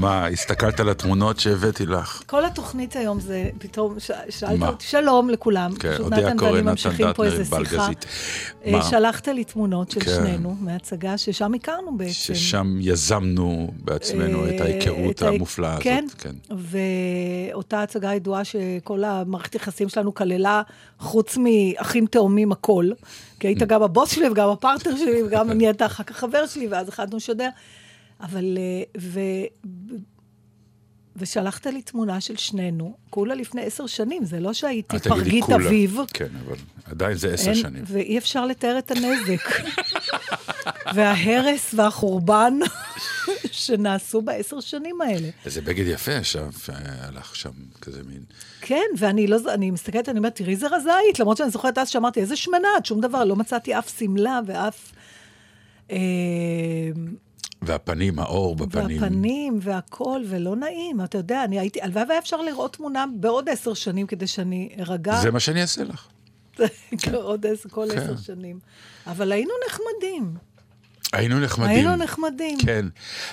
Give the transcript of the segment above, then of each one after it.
מה, הסתכלת על התמונות שהבאתי לך? כל התוכנית היום זה, פתאום שאלת? אותי, שלום לכולם. כן, נתן קורן, ואני נתן דטנר. בלגזית. אה? שלחת לי תמונות של כן. שנינו מהצגה ששם הכרנו בעצם. ששם יזמנו בעצמנו את אה, ההיכרות את ה- המופלאה הזאת. כן, כן. ואותה הצגה ידועה שכל המערכת יחסים שלנו כללה, חוץ מאחים תאומים, הכל. כי היית גם הבוס שלי וגם הפרטנר שלי וגם אני הייתה אחר כך חבר שלי, ואז החלטנו לשדר. אבל, אה, ו... ושלחת לי תמונה של שנינו, כולה לפני עשר שנים, זה לא שהייתי פרגית. אביב. כן, אבל עדיין זה עשר אין- שנים. ואי אפשר לתאר את הנזק. וההרס והחורבן שנעשו בעשר שנים האלה. איזה בגד יפה אה, הלך שם כזה מין... כן, ואני לא, אני מסתכלת, אני אומרת, תראי איזה רזאית, למרות שאני זוכרת אז שאמרתי, איזה שמנה, שום דבר, לא מצאתי אף שמלה ואף... אה, והפנים, האור בפנים. והפנים והכל, ולא נעים. אתה יודע, אני הייתי, הלוואי והיה אפשר לראות תמונה בעוד עשר שנים כדי שאני ארגע. זה מה שאני אעשה לך. עוד עשר, כל כן. עשר שנים. אבל היינו נחמדים. היינו נחמדים. היינו נחמדים. כן.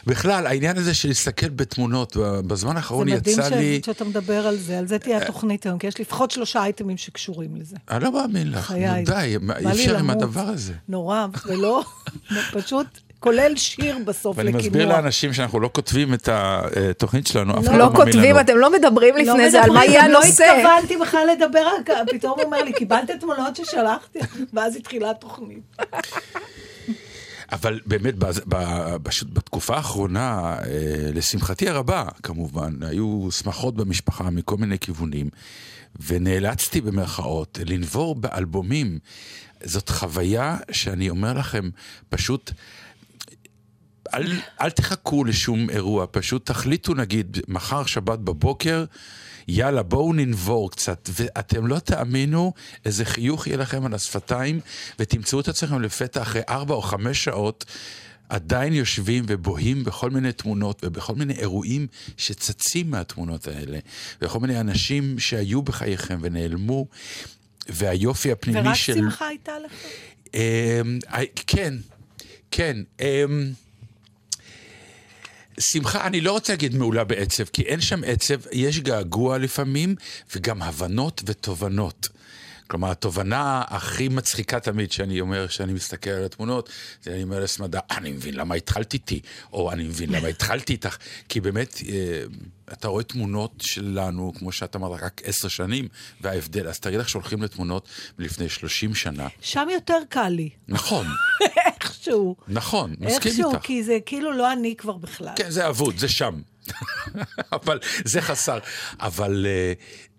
בכלל, העניין הזה של להסתכל בתמונות, בזמן זה האחרון מדהים יצא. לי... שאתה מדבר על זה, על זה תהיה התוכנית היום, כי יש לפחות שלושה אייטמים שקשורים לזה. אני לא מאמין לך. נו די, אי אפשר עם. הדבר הזה. נורא, ולא, פשוט כולל שיר בסוף ואני לקינוח. מסביר לאנשים שאנחנו לא כותבים את התוכנית שלנו, אף אחד לא לא לא מאמין כותבים, לנו. אתם לא מדברים לא לפני זה על מה מדברים, יהיה גם לא הנושא. התכוונתי בכלל לדבר פתאום הוא אומר לי, קיבלת תמונות ששלחתי, ואז התחילה התוכנית. אבל באמת, בתקופה האחרונה, אה, לשמחתי הרבה, כמובן, היו שמחות במשפחה מכל מיני כיוונים, ונאלצתי במרכאות לנבור באלבומים. זאת חוויה שאני אומר לכם, פשוט... אל, אל תחכו לשום אירוע, פשוט תחליטו נגיד מחר שבת בבוקר, יאללה בואו ננבור קצת, ואתם לא תאמינו איזה חיוך יהיה לכם על השפתיים, ותמצאו את עצמכם לפתע אחרי ארבע או חמש שעות. עדיין יושבים ובוהים בכל מיני תמונות ובכל מיני אירועים שצצים מהתמונות האלה, וכל מיני אנשים שהיו בחייכם ונעלמו, והיופי הפנימי ורק של... שמחה הייתה לך? אמ, הי- כן, כן. שמחה, אני לא רוצה להגיד מעולה בעצב, כי אין שם עצב, יש געגוע לפעמים, וגם הבנות ותובנות. כלומר, התובנה הכי מצחיקה תמיד שאני אומר, שאני מסתכל על התמונות, זה אני אומר לסמדה, אני מבין למה התחלת איתי, או אני מבין למה התחלתי איתך, כי באמת, אה, אתה רואה תמונות שלנו, כמו שאת אמרת, רק עשר שנים, וההבדל, אז תראי לך שהולכים לתמונות מלפני 30 שנה. שם יותר קל לי, נכון, איכשהו. נכון, מסכים איכשהו, איתך. כי זה כאילו לא אני כבר בכלל. כן, זה אבוד, זה שם. אבל זה חסר. אבל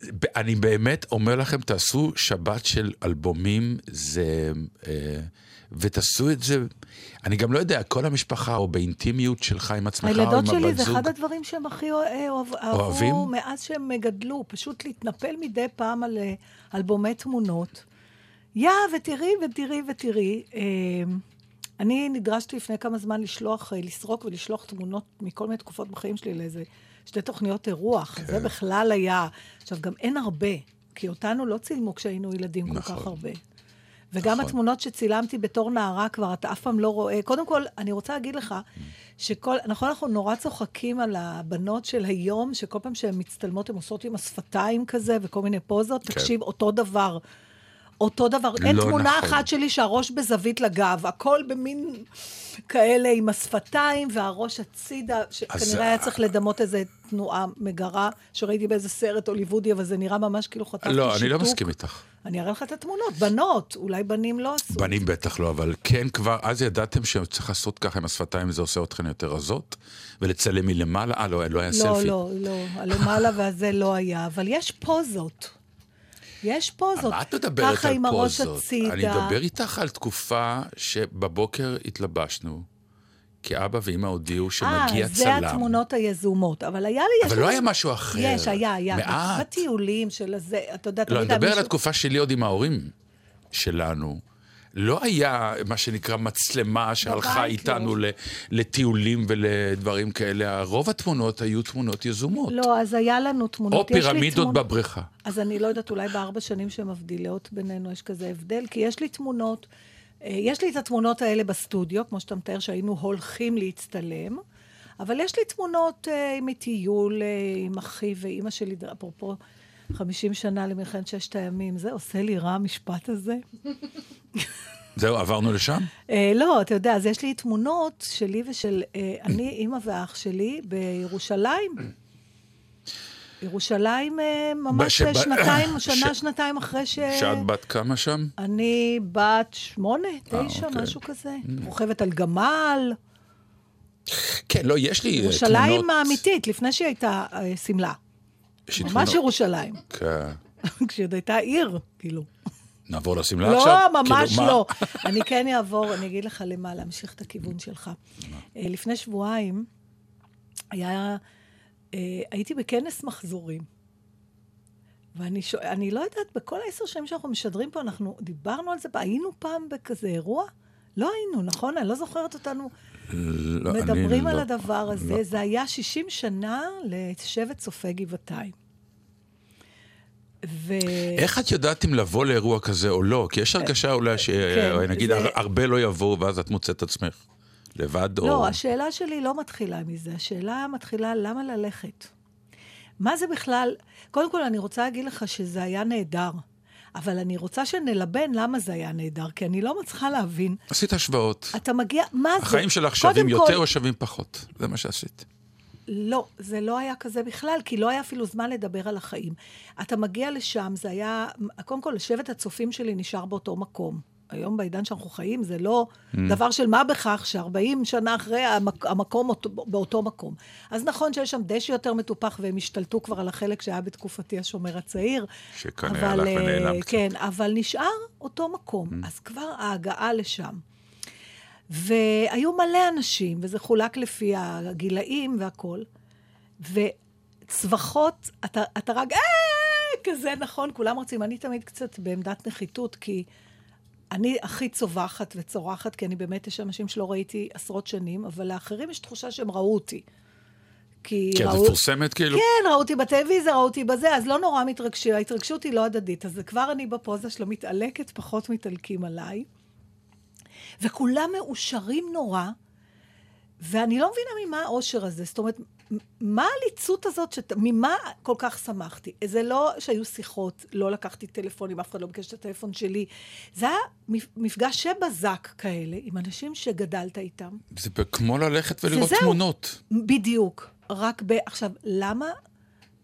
uh, אני באמת אומר לכם, תעשו שבת של אלבומים, זה... Uh, ותעשו את זה, אני גם לא יודע, כל המשפחה, או באינטימיות שלך עם עצמך, או עם הילדות הבת זוג. שלי זה אחד הדברים שהם הכי אוה- אוהב- אוהבים? אהבו מאז שהם גדלו, פשוט להתנפל מדי פעם על אה, אלבומי תמונות. יא, ותראי, ותראי, ותראי. אה, אני נדרשתי לפני כמה זמן לשלוח, אה, לסרוק ולשלוח תמונות מכל מיני תקופות בחיים שלי לאיזה שתי תוכניות אירוח. כן. זה בכלל היה... עכשיו, גם אין הרבה, כי אותנו לא צילמו כשהיינו ילדים כל נכון. כך הרבה. וגם נכון. התמונות שצילמתי בתור נערה כבר, אתה אף פעם לא רואה. קודם כל, אני רוצה להגיד לך, שכל, נכון, אנחנו נורא צוחקים על הבנות של היום, שכל פעם שהן מצטלמות, הן עושות עם השפתיים כזה, וכל מיני פוזות. כן. תקשיב, אותו דבר. אותו דבר. אין לא תמונה נכון. אחת שלי שהראש בזווית לגב, הכל במין כאלה עם השפתיים והראש הצידה, שכנראה היה צריך לדמות איזה תנועה מגרה, שראיתי באיזה סרט הוליוודי, אבל זה נראה ממש כאילו חטפתי שיתוק. לא, אני לא מסכים איתך. אני אראה לך את התמונות. בנות, אולי בנים לא עשו. בנים בטח לא, אבל כן כבר, אז ידעתם שצריך לעשות ככה עם השפתיים, זה עושה אתכן יותר רזות? ולצלם מלמעלה? אה, לא, לא היה לא, סלפי. לא, לא, הלמעלה והזה לא היה, אבל יש פוזות. יש פוזות. מה את מדברת ככה על עם הראש פוזות? הצידה. אני מדבר איתך על תקופה שבבוקר התלבשנו, כי אבא ואמא הודיעו שמגיע אה, צלם. זה התמונות היזומות. אבל היה לי... אבל לא היה משהו אחר. יש, היה, היה. מעט. בטיולים של הזה, אתה יודע, לא, אני תמיד מדבר על מישהו- התקופה שלי עוד עם ההורים שלנו. לא היה מה שנקרא מצלמה שהלכה בבית איתנו לא. לטיולים ולדברים כאלה. רוב התמונות היו תמונות יזומות. לא, אז היה לנו או תמונות. לי פירמידות תמונות- בבריכה. אז אני לא יודעת, אולי בארבע שנים שמבדילות בינינו יש כזה הבדל, כי יש לי תמונות, אה, יש לי את התמונות האלה בסטודיו, כמו שאתה מתאר, שהיינו הולכים להצטלם, אבל יש לי תמונות אה, מטיול אה, עם אחי ואימא שלי, אפרופו 50 שנה למלחמת ששת הימים. זה עושה לי רע המשפט הזה. זהו, עברנו לשם? אה, לא, אתה יודע, אז יש לי תמונות שלי ושל אה, אני, אימא ואח שלי בירושלים. ירושלים אה, ממש בש- ב- שנתיים, שנה, ש- שנתיים אחרי ש... שאת בת כמה שם? אני בת שמונה, תשע, אוקיי. משהו כזה. רוכבת על גמל. כן, לא, יש לי אה, תמונות... ירושלים האמיתית, לפני שהיא הייתה אה, שמלה. יש לי ממש. ירושלים. כן. כשעוד הייתה עיר, כאילו. נעבור לשמלה עכשיו? לא, ממש כאילו? לא. אני כן אעבור, אני אגיד לך למה, להמשיך את הכיוון שלך. אה, לפני שבועיים היה, אה, הייתי בכנס מחזורים. ואני שואל, אני לא יודעת, בכל העשר שנים שאנחנו משדרים פה, אנחנו דיברנו על זה, היינו פעם בכזה אירוע? לא היינו, נכון? אני לא זוכרת אותנו מדברים על לא. הדבר הזה. לא. זה היה 60 שנה לשבט צופי גבעתיים. ו... איך את יודעת אם לבוא לאירוע כזה או לא? כי יש הרגשה אולי כן, שנגיד זה- הרבה לא יבואו ואז את מוצאת את עצמך. לבד או... לא, השאלה שלי לא מתחילה מזה. השאלה מתחילה למה ללכת. מה זה בכלל... קודם כל, אני רוצה להגיד לך שזה היה נהדר, אבל אני רוצה שנלבן למה זה היה נהדר, כי אני לא מצליחה להבין. עשית השוואות. אתה מגיע... מה זה? החיים שלך שווים כל- יותר או שווים פחות? זה מה שעשית. לא, זה לא היה כזה בכלל, כי לא היה אפילו זמן לדבר על החיים. אתה מגיע לשם, זה היה... קודם כל, לשבט הצופים שלי נשאר באותו מקום. היום בעידן שאנחנו חיים, זה לא Mm. דבר של מה בכך ש-40 שנה אחרי המק, המקום אותו, באותו מקום. אז נכון שיש שם דשא יותר מטופח, והם השתלטו כבר על החלק שהיה בתקופתי השומר הצעיר. שכנראה הלך ונעלם אה, קצת. כן, אבל נשאר אותו מקום. Mm. אז כבר ההגעה לשם. והיו מלא אנשים, וזה חולק לפי הגילאים והכול. וצווחות, אתה, אתה רק, אה, כזה, נכון, כולם רוצים. אני תמיד קצת בעמדת נחיתות, כי אני הכי צווחת וצורחת, כי אני באמת, יש אנשים שלא ראיתי עשרות שנים, אבל לאחרים יש תחושה שהם ראו אותי. כי כי את ראו... מפורסמת כאילו? כן, ראו אותי בטלוויזיה, ראו אותי בזה, אז לא נורא מתרגשים, ההתרגשות היא לא הדדית. אז כבר אני בפוזה של המתעלקת, פחות מתעלקים עליי. וכולם מאושרים נורא, ואני לא מבינה ממה האושר הזה. זאת אומרת, מה הליצות הזאת, שת... ממה כל כך שמחתי? זה לא שהיו שיחות, לא לקחתי טלפונים, אף אחד לא ביקש את הטלפון שלי. זה היה מפ- מפגשי בזק כאלה, עם אנשים שגדלת איתם. זה כמו ללכת ולראות שזהו. תמונות. בדיוק. רק ב... עכשיו, למה...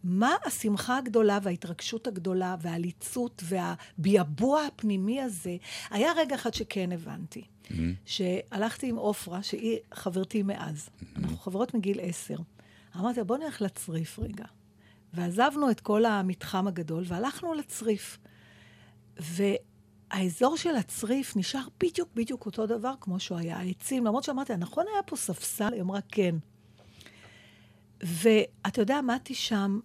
מה השמחה הגדולה וההתרגשות הגדולה והעליצות והביעבוע הפנימי הזה? היה רגע אחד שכן הבנתי. Mm-hmm. שהלכתי עם עופרה, שהיא חברתי מאז. אנחנו חברות מגיל עשר. אמרתי לה, בוא נלך לצריף רגע. ועזבנו את כל המתחם הגדול והלכנו לצריף. והאזור של הצריף נשאר בדיוק בדיוק אותו דבר כמו שהוא היה. העצים, למרות שאמרתי לה, נכון היה פה ספסל? היא אמרה, כן. ואתה יודע, עמדתי שם,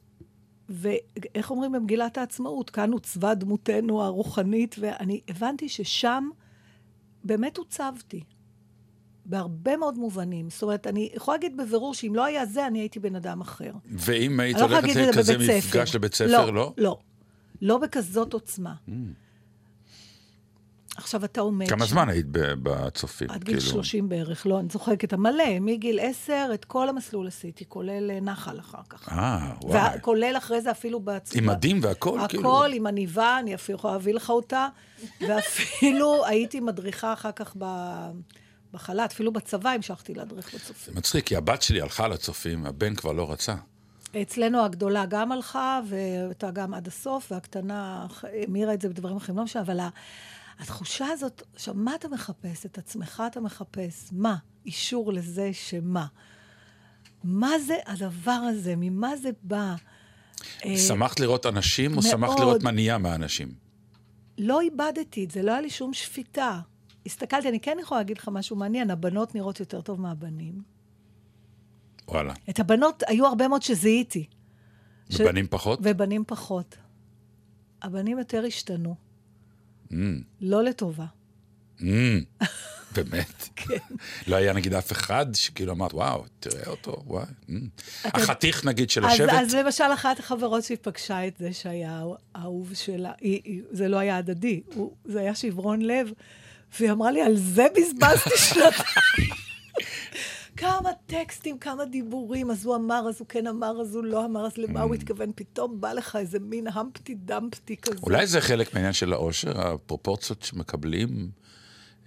ואיך אומרים במגילת העצמאות, כאן עוצבה דמותנו הרוחנית, ואני הבנתי ששם באמת עוצבתי. בהרבה מאוד מובנים. זאת אומרת, אני יכולה להגיד בבירור שאם לא היה זה, אני הייתי בן אדם אחר. ואם היית לא הולכת לכזה. מפגש לבית ספר, לא? לא. לא בכזאת עוצמה. עכשיו, אתה עומד כמה שם. זמן היית בצופים? עד גיל כאילו? 30 בערך, לא, אני צוחקת, המלא, מגיל 10, את כל המסלול עשיתי, כולל אה, נחל אחר כך. אה, וואי. וכולל אחרי זה אפילו בעצמי. עם מדים והכל? כאילו? הכל, עם עניבה, אני אפילו יכולה להביא לך אותה. ואפילו הייתי מדריכה אחר כך ב- בחל"ת, אפילו בצבא המשכתי להדריך בצופים. זה מצחיק, כי הבת שלי הלכה לצופים, הבן כבר לא רצה. אצלנו הגדולה גם הלכה, והייתה גם עד הסוף, והקטנה המירה את זה בדברים אחרים, לא משנה, אבל התחושה הזאת, עכשיו, מה אתה מחפש? את עצמך אתה מחפש. מה? אישור לזה שמה? מה זה הדבר הזה? ממה זה בא? אה, שמחת לראות אנשים, או שמחת מאוד. לראות מה נהיה מהאנשים? לא איבדתי את זה, לא היה לי שום שפיטה. הסתכלתי, אני כן יכולה להגיד לך משהו מעניין, הבנות נראות יותר טוב מהבנים. וואלה. את הבנות, היו הרבה מאוד שזיהיתי. ש- ובנים פחות? ובנים פחות. הבנים יותר השתנו, Mm, לא לטובה. mm, באמת? כן. לא היה נגיד אף אחד שכאילו אמרת, וואו, תראה אותו, וואי. mm." אתה- החתיך נגיד של השבט? אז למשל, אחת החברות שהיא פגשה את זה שהיה האהוב שלה, היא, היא, זה לא היה הדדי, הוא, זה היה שברון לב, והיא אמרה לי, על זה בזבזתי שנתיים. כמה טקסטים, כמה דיבורים, אז הוא אמר, אז הוא כן אמר, אז הוא לא אמר, אז למה הוא התכוון? פתאום בא לך איזה מין המפטי דמפטי כזה. אולי זה חלק מהעניין של העושר, הפרופורציות שמקבלים,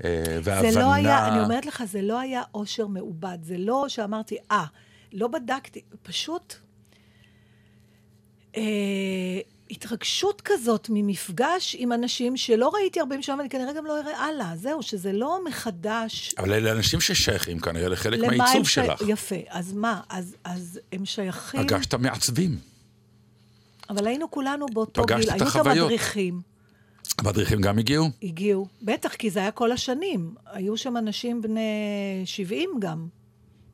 אה, וההבנה... זה לא היה, אני אומרת לך, זה לא היה עושר מעובד. זה לא שאמרתי, אה, לא בדקתי, פשוט אה, התרגשות כזאת ממפגש עם אנשים שלא ראיתי הרבה משם, ואני כנראה גם לא אראה הלאה. זהו, שזה לא מחדש. אבל אלה אנשים ששייכים כנראה לחלק מהעיצוב שי- שלך. יפה, אז מה? אז, אז הם שייכים... פגשת מעצבים. אבל היינו כולנו באותו גיל. את היו גם. מדריכים. המדריכים גם הגיעו? הגיעו. בטח, כי זה היה כל השנים. היו שם אנשים בני 70 גם,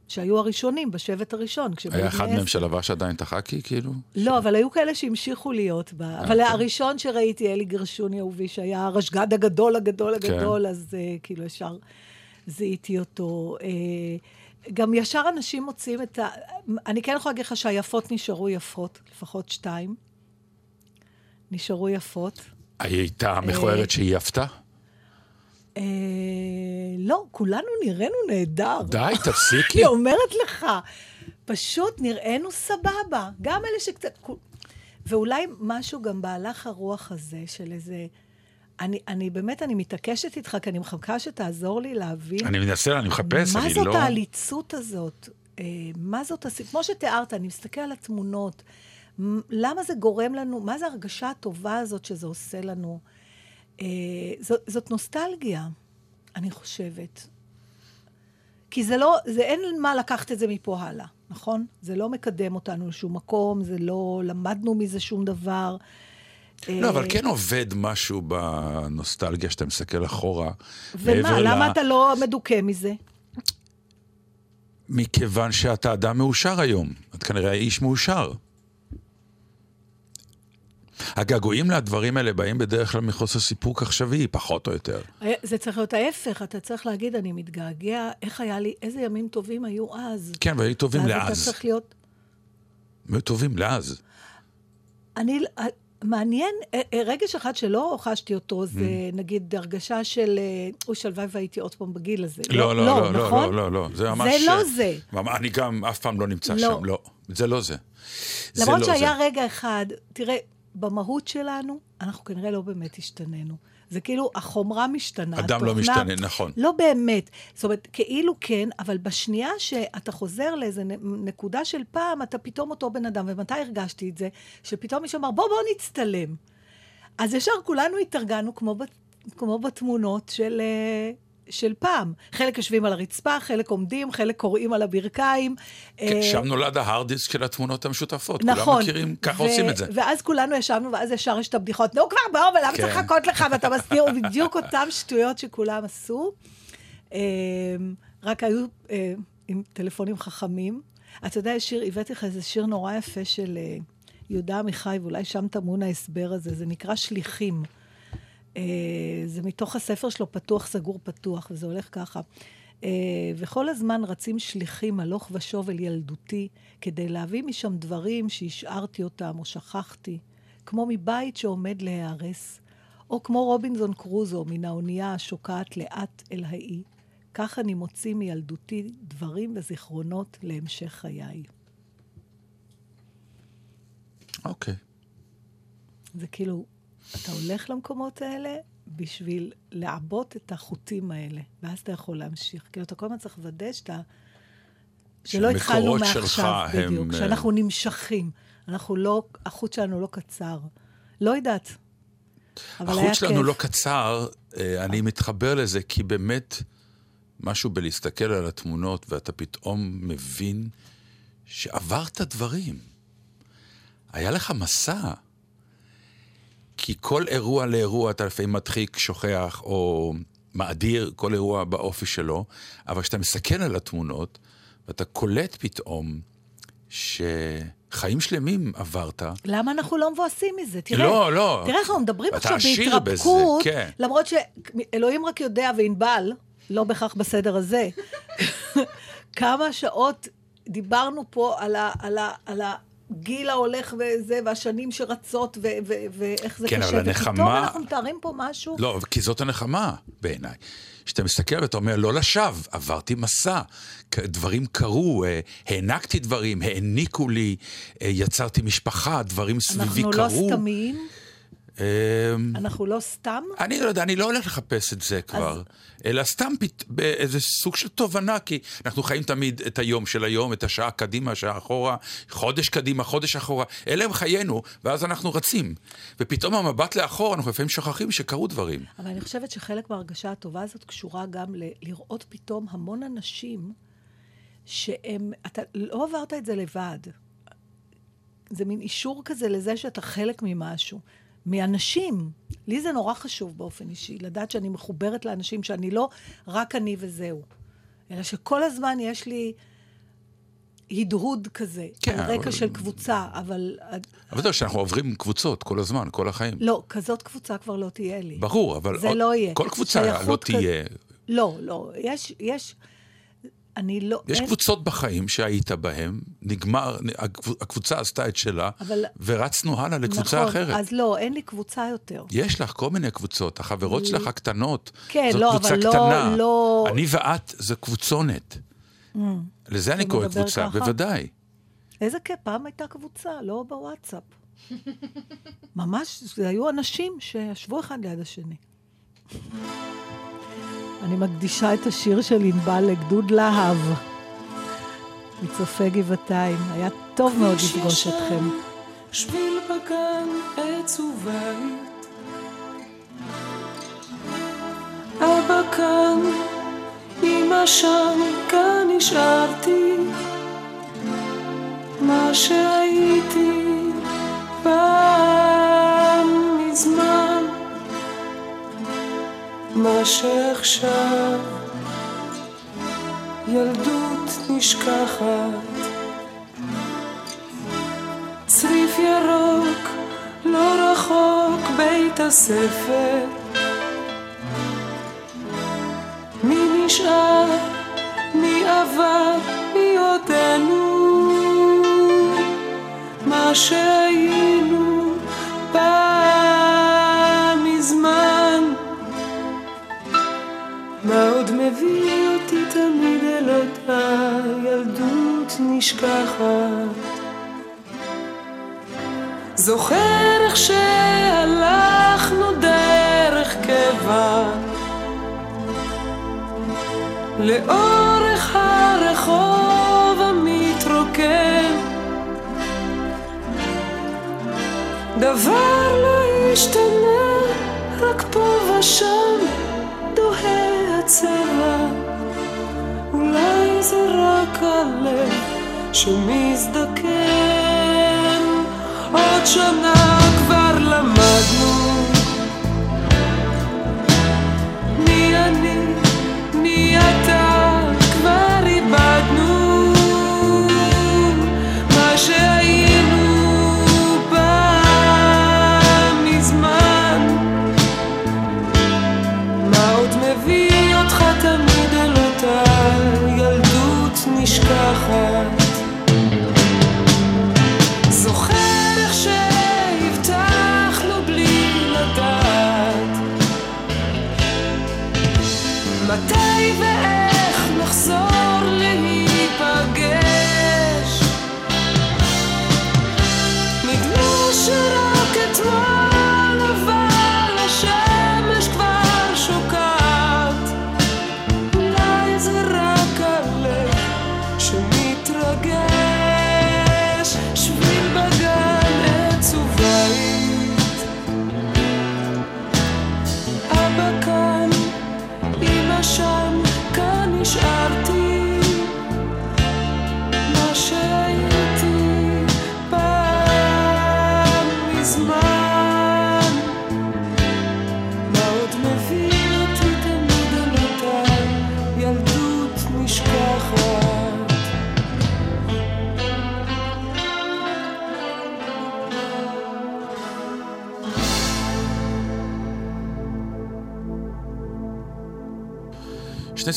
שהיו הראשונים, בשבט הראשון. היה אחד מהם. שלבש עדיין את החאקי, כאילו? לא, אבל היו כאלה שהמשיכו להיות בה. אבל כן. הראשון שראיתי, אלי גרשוני אהובי, שהיה הרשג"ד הגדול, הגדול, כן. הגדול, אז אה, כאילו ישר זיהיתי אותו. אה, גם ישר אנשים מוצאים את ה... אני כן יכולה להגיד לך שהיפות נשארו יפות, לפחות שתיים. נשארו יפות. היא הייתה מכוערת שהיא יפתה? אה, לא, כולנו נראינו נהדר. די, תפסיקי. אני אומרת לך, פשוט נראינו סבבה. גם אלה שקצת... ואולי משהו גם בהלך הרוח הזה של איזה... אני, אני באמת, אני מתעקשת איתך, כי אני מחכה שתעזור לי להבין. אני מנסה, אני מחפש, מה אני זאת לא... העליצות הזאת? אה, מה זאת. כמו שתיארת, אני מסתכל על התמונות. למה זה גורם לנו, מה זה ההרגשה הטובה הזאת שזה עושה לנו? אה, זאת, זאת נוסטלגיה, אני חושבת. כי זה לא, זה אין מה לקחת את זה מפה הלאה, נכון? זה לא מקדם אותנו לשום מקום, זה לא למדנו מזה שום דבר. לא, אבל אה, כן עובד משהו בנוסטלגיה שאתה מסתכל אחורה. ומה, למה ל- אתה לא מדוכא מזה? מכיוון שאתה אדם מאושר היום. את כנראה איש מאושר. הגעגועים לדברים האלה באים בדרך כלל מחוסר סיפוק עכשווי, פחות או יותר. זה צריך להיות ההפך, אתה צריך להגיד, אני מתגעגע, איך היה לי, איזה ימים טובים היו אז. כן, והיו טובים ואז אתה לאז. צריך להיות... היו טובים לאז. אני, מעניין, אה, אה, רגש אחד שלא חשתי אותו, זה Mm. נגיד הרגשה של, אה, אוי, שלוואי והייתי עוד פעם בגיל הזה. לא, לא, לא, לא, נכון? לא, לא, לא, זה ממש... זה לא זה. אני גם אף פעם לא נמצא לא. שם, לא. זה לא זה. זה למרות לא שהיה זה. רגע אחד, תראה, במהות שלנו, אנחנו כנראה לא באמת השתננו. זה כאילו, החומרה משתנה. אדם לא משתנה, נכון. לא באמת. זאת אומרת, כאילו כן, אבל בשנייה שאתה חוזר לאיזה נקודה של פעם, אתה פתאום אותו בן אדם. ומתי הרגשתי את זה? שפתאום מישהו אמר, בוא, בוא נצטלם. אז ישר כולנו התארגנו כמו, בת, כמו בתמונות של, אה, של פעם. חלק יושבים על הרצפה, חלק עומדים, חלק קוראים על הברכיים. כן, אה, שם נולד ההארד דיסק של התמונות המשותפות. נכון. כולם מכירים, ככה עושים את זה. ואז כולנו ישבנו, ואז ישר יש את הבדיחות, נו כבר, בוא, ולמה כן. צריך לחכות לך? ואתה מסתיר, בדיוק אותן שטויות שכולם עשו. אה, רק היו אה, עם טלפונים חכמים. אתה יודע, שיר, הבאתי לך איזה שיר נורא יפה של יהודה עמיחי, ואולי שם טמון ההסבר הזה, זה נקרא שליחים. אה, זה מתוך הספר שלו, פתוח, סגור, פתוח, וזה הולך ככה. אה, וכל הזמן רצים שליחים הלוך ושוב אל ילדותי, כדי להביא משם דברים שהשארתי אותם או שכחתי, כמו מבית שעומד להיהרס, או כמו רובינזון קרוזו מן האונייה השוקעת לאט אל האי. כך אני מוציא מילדותי דברים וזיכרונות להמשך חיי. אוקיי. זה כאילו, אתה הולך למקומות האלה בשביל לעבות את החוטים האלה, ואז אתה יכול להמשיך. כאילו, אתה כל הזמן צריך לוודא שאתה... שלא התחלנו מעכשיו, הם, בדיוק. אה, שאנחנו נמשכים. אנחנו לא, החוט שלנו לא קצר. לא יודעת. החוט שלנו כיף. לא קצר, אה, אני מתחבר לזה, כי באמת, משהו בלהסתכל על התמונות, ואתה פתאום מבין שעברת דברים. היה לך מסע. כי כל אירוע לאירוע אתה לפעמים מדחיק, שוכח, או מאדיר כל אירוע באופי שלו, אבל כשאתה מסתכל על התמונות, ואתה קולט פתאום שחיים שלמים עברת, למה אנחנו לא מבואסים מזה? תראה, לא, לא. תראה איך אנחנו מדברים עכשיו בזה, בהתרפקות, כן. למרות שאלוהים רק יודע, וענבל, לא בהכרח בסדר הזה, כמה שעות דיברנו פה על, ה, על, ה, על, ה, הגיל ההולך וזה, והשנים שרצות, ו- ו- ואיך זה כן, קשה. אבל הנחמה- ופתאום אנחנו מתארים פה משהו. לא, כי זאת הנחמה בעיניי. כשאתה מסתכל ואתה אומר, לא לשווא, עברתי מסע, דברים קרו, אה, הענקתי דברים, העניקו לי, אה, יצרתי משפחה, דברים סביבי אנחנו קרו. לא סתמיים, אמ, אנחנו לא סתם. אני לא יודע, אני לא הולך לחפש את זה כבר, אלא סתם פת... באיזה סוג של תובנה, כי אנחנו חיים תמיד את היום של היום, את השעה קדימה, השעה אחורה, חודש קדימה, חודש אחורה, אלה הם חיינו, ואז אנחנו רצים. ופתאום המבט לאחור, אנחנו לפעמים שוכחים שקרו דברים. אבל אני חושבת שחלק מההרגשה הטובה הזאת קשורה גם ל- לראות פתאום המון אנשים שהם, אתה לא עברת את זה לבד. זה מין אישור כזה לזה שאתה חלק ממשהו. מאנשים. לי זה נורא חשוב באופן אישי, לדעת שאני מחוברת לאנשים, שאני לא רק אני וזהו. אלא שכל הזמן יש לי הדהוד כזה, כן, על רקע אבל- של קבוצה, אבל... אבל זהו, שאנחנו עוברים קבוצות כל הזמן, כל החיים. לא, כזאת קבוצה כבר לא תהיה לי. ברור, אבל זה עוד- לא יהיה. כל קבוצה לא כ- תהיה. לא, לא. יש, יש... אני לא... יש אין- קבוצות בחיים שהיית בהן, נגמר, הקב- הקבוצה עשתה את שלה, אבל- ורצנו הלאה לקבוצה נכון, אחרת. אז לא, אין לי קבוצה יותר. יש לך כל מיני קבוצות, החברות שלך הקטנות. כן, זאת לא, קבוצה אבל לא- קטנה. לא- אני ואת זה קבוצונת. לזה אני קורא קבוצה, ככה? בוודאי. איזה כיף, פעם הייתה קבוצה, לא בוואטסאפ. ממש, זה היו אנשים שישבו אחד ליד השני. אני מקדישה את השיר של ענבל לגדוד להב, מצופי גבעתיים. היה טוב מאוד לפגוש אתכם. שביל בגן, עץ ובית. אבא כאן, אמא שם, כאן נשארתי. מה שהייתי פעם מה שעכשיו ילדות נשכחת. צריף ירוק, לא רחוק בית הספר. מי נשאר, מי עבר, מי עודנו? מה שהיינו מביא אותי תמיד אל אותה ילדות נשכחת? זוכר איך שהלכנו דרך קבע לאורך הרחוב המתרוקן דבר לא השתנה, רק פה ושם רק הלב שמזדקן עוד שנה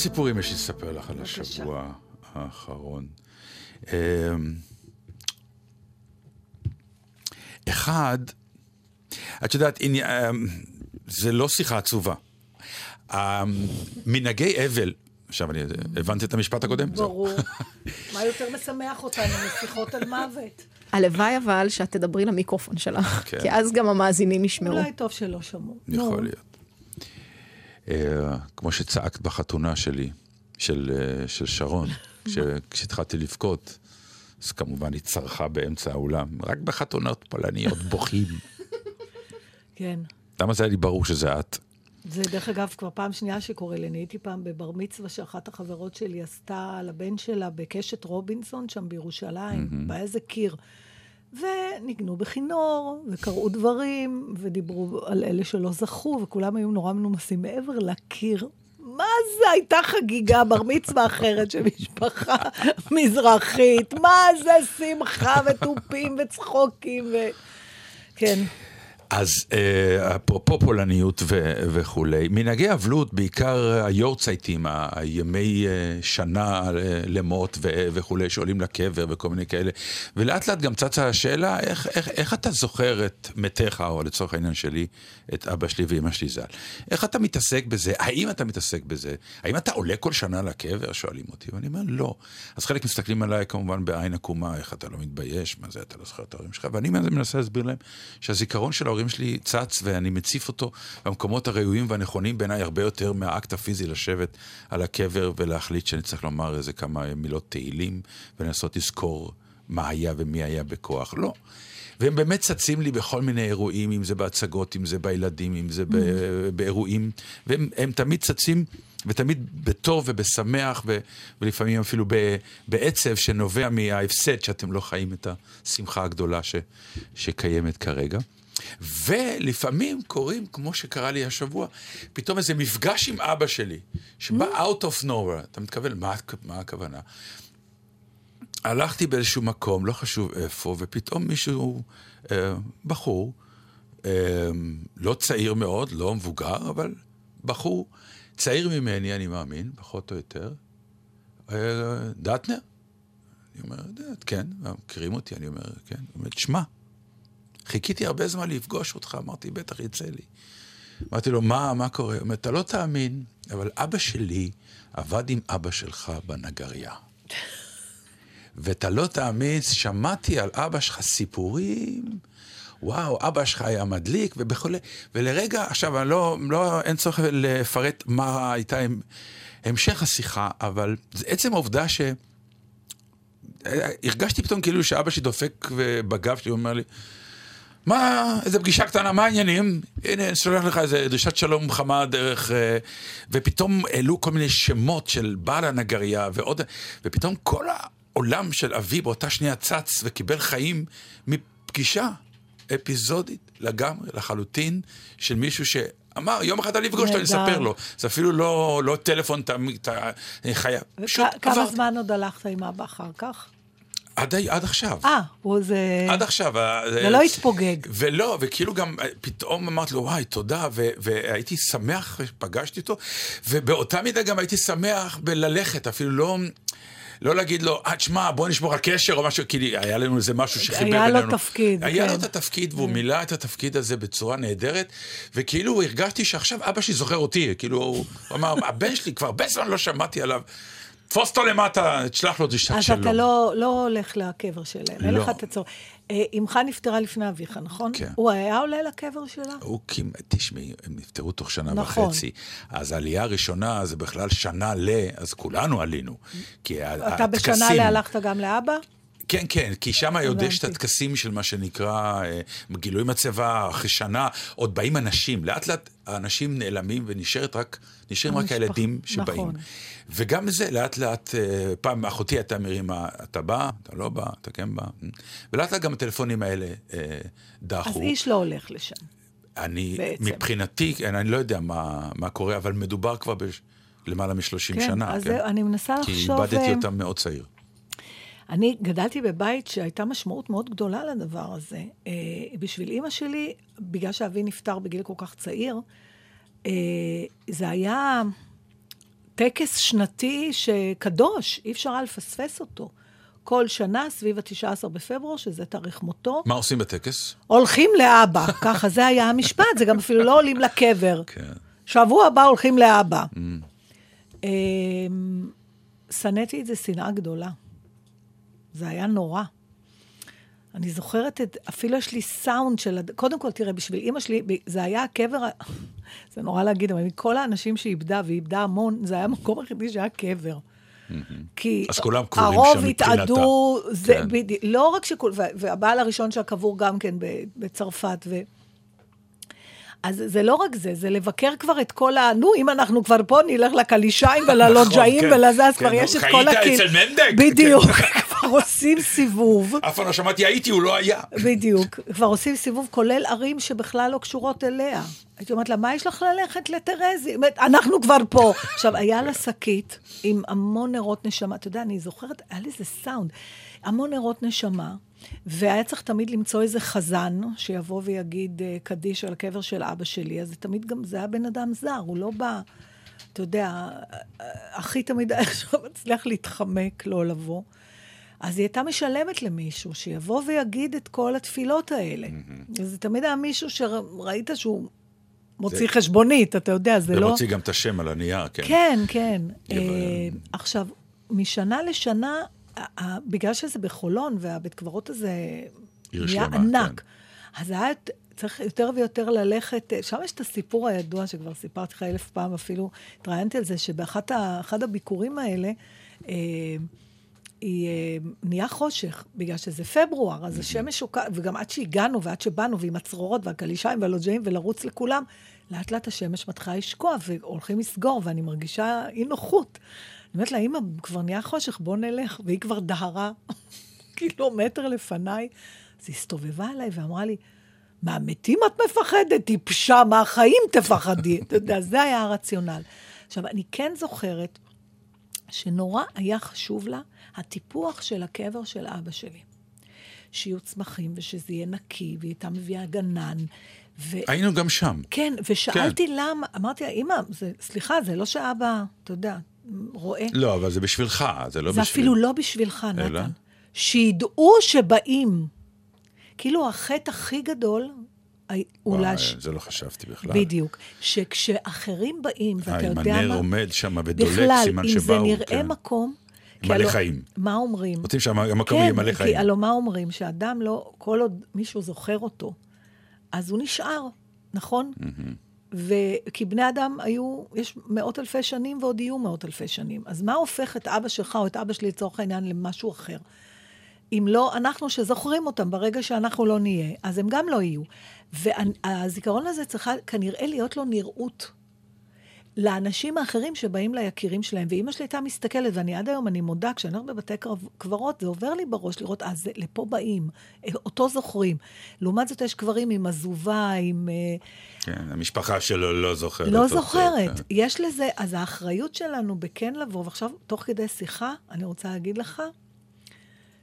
סיפורים יש לי לספר לך על. השבוע האחרון. אמ, אחד, את יודעת, אה, זה לא שיחה עצובה. אה, מנהגי אבל, עכשיו אני הבנתי את המשפט הקודם? ברור. מה יותר משמח אותנו משיחות על מוות? הלוואי אבל שאת תדברי למיקרופון שלך, כן. כי אז גם המאזינים ישמעו. אולי טוב שלא שמעו. יכול להיות. אה, כמו שצעקת בחתונה שלי, של, אה, של שרון, כש- כשהתחלתי לבכות, אז כמובן היא צרחה באמצע האולם, רק בחתונות פולניות בוכים. כן. למה זה היה לי ברור שזה את? זה דרך אגב כבר פעם שנייה שקורה לי. אני הייתי פעם בבר מצווה שאחת החברות שלי עשתה לבן שלה בקשת רובינסון שם בירושלים, והיה איזה קיר. וניגנו בכינור, וקראו דברים, ודיברו על אלה שלא זכו, וכולם היו נורא מנומסים מעבר לקיר. מה זה? הייתה חגיגה, בר מצווה אחרת של משפחה מזרחית. מה זה שמחה ותופים וצחוקים ו... כן. אז אה, אפרופו פולניות ו- וכולי, מנהגי אבלות, בעיקר היורצייטים, הימי אה, שנה אה, למות ו- וכולי, שעולים לקבר וכל מיני כאלה, ולאט לאט גם צצה השאלה, איך, איך, איך אתה זוכר את מתיך, או לצורך העניין שלי, את אבא שלי ואמא שלי ז"ל? איך אתה מתעסק בזה? האם אתה מתעסק בזה? האם אתה עולה כל שנה לקבר? שואלים אותי, ואני אומר, לא. אז חלק מסתכלים עליי כמובן בעין עקומה, איך אתה לא מתבייש, מה זה, אתה לא זוכר את ההורים שלך, ואני מנסה להסביר להם שהזיכרון של ההורים שלי צץ ואני מציף אותו במקומות הראויים והנכונים בעיניי הרבה יותר מהאקט הפיזי לשבת על הקבר ולהחליט שאני צריך לומר איזה כמה מילות תהילים ולנסות לזכור מה היה ומי היה בכוח. לא. והם באמת צצים לי בכל מיני אירועים, אם זה בהצגות, אם זה בילדים, אם זה ב- באירועים, והם הם תמיד צצים, ותמיד בטוב ובשמח, ו- ולפעמים אפילו ב- בעצב שנובע מההפסד שאתם לא חיים את השמחה הגדולה ש- שקיימת כרגע. ולפעמים קורים, כמו שקרה לי השבוע, פתאום איזה מפגש עם אבא שלי, שבא out of nowhere. אתה מתכוון, מה, מה הכוונה? הלכתי באיזשהו מקום, לא חשוב איפה, ופתאום מישהו, אה, בחור, אה, לא צעיר מאוד, לא מבוגר, אבל בחור צעיר ממני, אני מאמין, פחות או יותר, אה, דטנר. אני אומר, "דט, כן, מכירים אותי, אני אומר, כן. הוא אומר, תשמע, חיכיתי הרבה זמן לפגוש אותך, אמרתי, בטח יצא לי. אמרתי לו, מה, מה קורה? הוא אומר, אתה לא תאמין, אבל אבא שלי עבד עם אבא שלך בנגריה. ואתה לא תאמין, שמעתי על אבא שלך סיפורים, וואו, אבא שלך היה מדליק, ובכולי, ולרגע, עכשיו, אני לא, לא, אין צורך לפרט מה הייתה עם, המשך השיחה, אבל עצם העובדה ש... הרגשתי פתאום כאילו שאבא שלי דופק בגב שלי, הוא אומר לי, מה, איזה פגישה קטנה, מה העניינים? הנה, אני שולח לך איזה דרישת שלום חמה דרך... אה, ופתאום העלו כל מיני שמות של בעל הנגרייה ועוד... ופתאום כל העולם של אבי באותה שנייה צץ וקיבל חיים מפגישה אפיזודית לגמרי, לחלוטין, של מישהו ש... אמר, יום אחד אני אפגוש אותו, אני. אספר לו. זה אפילו לא, לא טלפון, אתה, חייב. כמה. זמן עוד הלכת עם אבא אחר כך? עד, עד עכשיו. אה, הוא זה... עד עכשיו. ה- זה לא התפוגג. ולא, וכאילו גם אה, פתאום אמרתי לו, וואי, תודה, ו- והייתי שמח שפגשתי אותו, ובאותה מידה גם הייתי שמח בללכת, אפילו לא... לא להגיד לו, אה, תשמע, בוא נשמור על קשר או משהו, כי היה לנו איזה משהו שחיבר היה בינינו. לו תפקיד, היה כן. לו את התפקיד, והוא מילא את התפקיד הזה בצורה נהדרת, וכאילו הרגשתי שעכשיו אבא שלי זוכר אותי, כאילו, הוא אמר, הבן שלי, כבר הרבה זמן לא שמעתי עליו, תפוס אותו למטה, תשלח לו דרישת אז שלום. אתה לא, לא הולך לקבר שלהם, אין לא. לך את הצורך. אה, אמך נפטרה לפני אביך, נכון? כן. הוא היה עולה לקבר שלה? הוא כמעט, תשמעי, הם נפטרו תוך שנה נכון. וחצי. אז העלייה הראשונה זה בכלל שנה ל... אז כולנו עלינו. כי ה- אתה בשנה הטקסים- לה הלכת גם לאבא? כן, כן, כי שם עוד יש את. הטקסים של מה שנקרא אה, גילוי מצבה, אחרי שנה, עוד באים אנשים, לאט לאט האנשים נעלמים ונשארת רק, נשארים רק הילדים שבאים. נכון. וגם זה, לאט לאט, אה, פעם אחותי הייתה מרימה, אתה בא, אתה לא בא, אתה כן בא, ולאט לאט גם הטלפונים האלה אה, דחו. אז איש לא הולך לשם. אני, בעצם. מבחינתי, אני, אני לא יודע מה, מה קורה, אבל מדובר כבר בלמעלה מ-30 כן, שנה, אז כן? זהו, אני מנסה כי לחשוב... איבדתי אה, אותם מאוד צעיר. אני גדלתי בבית שהייתה משמעות מאוד גדולה לדבר הזה. אה, בשביל אימא שלי, בגלל שאבי נפטר בגיל כל כך צעיר, אה, זה היה טקס שנתי שקדוש, אי אפשר היה לפספס אותו. כל שנה סביב ה-19 בפברואר, שזה תאריך מותו, מה עושים בטקס? הולכים לאבא. ככה, זה היה המשפט, זה גם אפילו לא עולים לקבר. כן. שבוע הבא הולכים לאבא. אמ, שנאתי את זה שנאה גדולה. זה היה נורא. אני זוכרת את, אפילו יש לי סאונד של, קודם כל, תראה, בשביל אימא שלי, זה היה הקבר, זה נורא להגיד, אבל מכל האנשים שהיא איבדה, והיא איבדה המון, זה היה המקום היחידי שהיה קבר. כי אז כולם קבורים הרוב שם מבחינתה. התאדו, זה כן. בדיוק, לא רק שכול, וה- והבעל הראשון שלה קבור גם כן בצרפת, ו... אז זה לא רק זה, זה לבקר כבר את כל ה... נו, אם אנחנו כבר פה, נלך לקלישיים וללוג'אים נכון, כן. ולזה, אז כן, כבר נו, יש את חיית כל הקהיל. אצל מנדק? בדיוק, כן. כבר עושים סיבוב. אף פעם לא שמעתי הייתי, הוא לא היה. בדיוק. כבר עושים סיבוב, כולל ערים שבכלל לא קשורות אליה. הייתי אומרת לה, מה יש לך ללכת לטרזי? אנחנו כבר פה. עכשיו, היה לה שקית עם המון נרות נשמה. אתה יודע, אני זוכרת, היה לזה סאונד. המון נרות נשמה, והיה צריך תמיד למצוא איזה חזן שיבוא ויגיד אה, קדיש על הקבר של אבא שלי, אז זה תמיד גם, זה היה בן אדם זר, הוא לא בא, אתה יודע, אה, הכי תמיד היה איכשהו מצליח להתחמק, לא לבוא. אז היא הייתה משלמת למישהו שיבוא ויגיד את כל התפילות האלה. וזה תמיד היה מישהו שראית שהוא מוציא זה- חשבונית, אתה יודע, זה לא... ומוציא גם את השם על הנייר, כן. כן, כן. אה, עכשיו, משנה לשנה, ה- ה- בגלל שזה בחולון, והבית קברות הזה נהיה ענק, כן. אז היה צריך יותר ויותר ללכת, אה, שם יש את הסיפור הידוע, שכבר סיפרתי לך אלף פעם, אפילו התראיינתי על זה, שבאחד הביקורים האלה, אה, היא אה, נהיה חושך, בגלל שזה פברואר, אז השמש שוקעת, וגם עד שהגענו ועד שבאנו, ועם הצרורות והקלישיים והלוג'אים ולרוץ לכולם, לאט לאט השמש מתחילה לשקוע, והולכים לסגור, ואני מרגישה אי נוחות. אני אומרת לה, אמא, כבר נהיה חושך, בוא נלך. והיא כבר דהרה קילומטר לפניי. אז היא הסתובבה אליי ואמרה לי, מהמתים את מפחדת? טיפשה, מהחיים תפחדי. אתה יודע, זה היה הרציונל. עכשיו, אני כן זוכרת שנורא היה חשוב לה הטיפוח של הקבר של אבא שלי. שיהיו צמחים ושזה יהיה נקי, והיא הייתה מביאה גנן. ו... היינו גם שם. כן, ושאלתי כן. למה, אמרתי לה, אמא, זה, סליחה, זה לא שאבא, אתה יודע, רואה. לא, אבל זה בשבילך, זה לא זה בשביל... אפילו לא בשבילך, אלא? נתן. שידעו שבאים. כאילו, החטא הכי גדול, הי- אולי... וואי, ש... זה לא חשבתי בכלל. בדיוק. שכשאחרים באים, ואתה אה, אם יודע הנר מה... עומד שם ודולק, בכלל, סימן אם שבאו. זה נראה כן. מקום... מלא חיים. מה אומרים? רוצים שהמקום כן, יהיה מלא חיים. כי הלוא מה אומרים? שאדם לא, כל עוד מישהו זוכר אותו, אז הוא נשאר, נכון? וכי בני אדם היו, יש מאות אלפי שנים ועוד יהיו מאות אלפי שנים. אז מה הופך את אבא שלך או את אבא שלי לצורך העניין למשהו אחר? אם לא אנחנו שזוכרים אותם ברגע שאנחנו לא נהיה, אז הם גם לא יהיו. והזיכרון הזה צריכה כנראה להיות לו נראות לאנשים האחרים שבאים ליקירים שלהם. ואימא שלי הייתה מסתכלת, ואני עד היום, אני מודה, כשאני הולכת בבתי קברות, זה עובר לי בראש לראות, אז לפה באים, אה, אותו זוכרים. לעומת זאת, יש קברים עם עזובה, עם... אה, כן, המשפחה שלו לא זוכרת. לא זוכרת. כן. יש לזה, אז האחריות שלנו בכן לבוא, ועכשיו, תוך כדי שיחה, אני רוצה להגיד לך,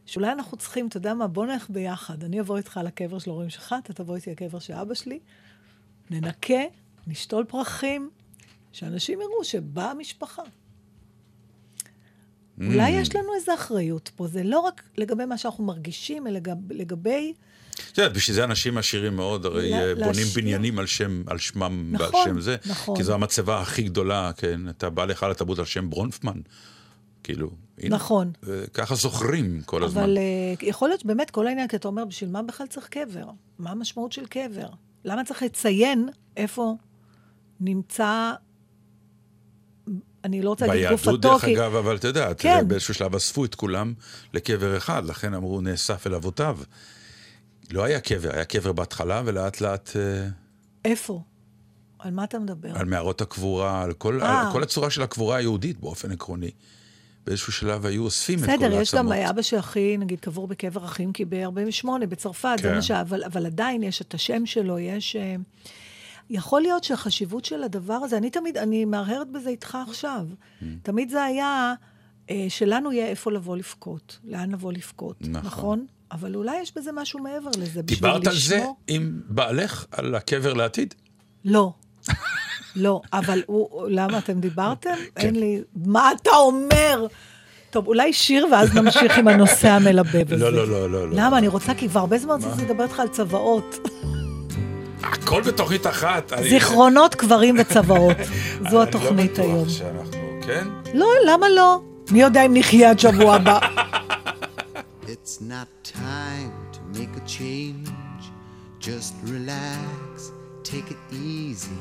שאולי אנחנו צריכים, אתה יודע מה, בוא נלך ביחד. אני אבוא איתך לקבר של ההורים שלך, אתה תבוא איתי לקבר של אבא שלי, ננקה, נשתול פרחים, שאנשים יראו שבאה המשפחה. אולי יש לנו איזו אחריות פה, זה לא רק לגבי מה שאנחנו מרגישים, אלא גם לגבי... את יודעת, בשביל זה אנשים עשירים מאוד, הרי לה- אה, בונים להשקיע. בניינים על שם, על שמם ועל נכון, שם זה. נכון. כי זו המצבה הכי גדולה, כן, אתה בא לך לתרבות על שם ברונפמן. כאילו. נכון. ככה זוכרים כל הזמן. אבל uh, יכול להיות שבאמת כל העניין, כי אתה אומר, בשביל מה בכלל צריך קבר? מה המשמעות של קבר? למה צריך לציין איפה נמצא, אני לא רוצה להגיד גופתו, ביהדות, דרך כי... אגב, אבל אתה יודע, כן. באיזשהו שלב אספו את כולם לקבר אחד, לכן אמרו נאסף אל אבותיו. לא היה קבר, היה קבר בהתחלה, ולאט לאט אה, איפה? על מה אתה מדבר? על מערות הקבורה, על כל, אה. על כל הצורה של הקבורה היהודית באופן עקרוני. באיזשהו שלב היו אוספים את כל העצמות. בסדר, יש גם אבא של אחי, נגיד, קבור בקבר אחים, כי ב-48, בצרפת, זה כן. מה ש... אבל, אבל עדיין יש את השם שלו, יש... אה, יכול להיות שהחשיבות של הדבר הזה, אני תמיד, אני מהרהרת בזה איתך עכשיו. Mm. תמיד זה היה אה, שלנו יהיה איפה לבוא לבכות, לאן לבוא לבכות, נכון. נכון? אבל אולי יש בזה משהו מעבר לזה, בשביל דיברת על זה לשמור... עם בעלך, על הקבר לעתיד? לא. לא, אבל הוא, למה אתם דיברתם? כן. אין לי... מה אתה אומר? טוב, אולי שיר ואז נמשיך עם הנושא המלבב הזה. לא, לא, לא, לא. לא. למה? אני רוצה, כי כבר הרבה זמן רציתי לדבר איתך על צוואות. הכל בתוכנית אחת. אני- זיכרונות, קברים וצוואות. זו התוכנית אני לא היום. בטוח שאנחנו, כן? לא, למה לא? מי יודע אם נחיה עד שבוע הבא. It's not time to make a change. Just relax, take it easy.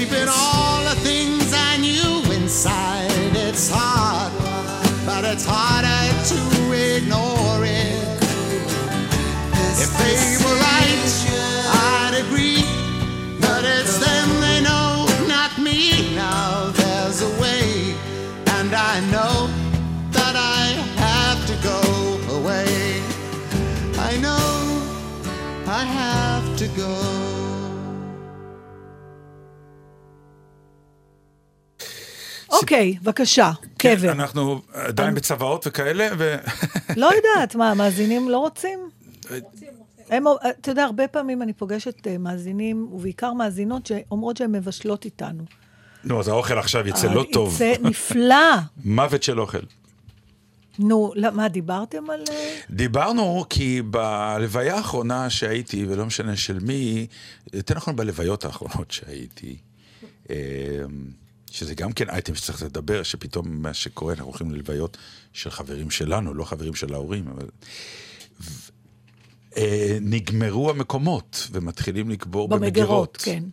keeping all the things I knew inside. It's hard, but it's harder to ignore it. If they אוקיי, בבקשה, קבר. אנחנו עדיין בצוואות וכאלה, ו... לא יודעת, מה, המאזינים לא רוצים? הם, אתה יודע, הרבה פעמים אני פוגשת אה, מאזינים, ובעיקר מאזינות, שאומרות שהן מבשלות איתנו. נו, אז האוכל עכשיו יצא לא טוב. זה נפלא. מוות של אוכל. נו, לא, מה, דיברתם על... אה, דיברנו כי בלוויה האחרונה שהייתי, ולא משנה של מי, יותר נכון בלוויות האחרונות שהייתי, אה, שזה גם כן אייטם שצריך לדבר, שפתאום מה שקורה, אנחנו הולכים ללוויות של חברים שלנו, לא חברים של ההורים, אבל... ו- אה, נגמרו המקומות, ומתחילים לקבור במגירות, במגירות. כן.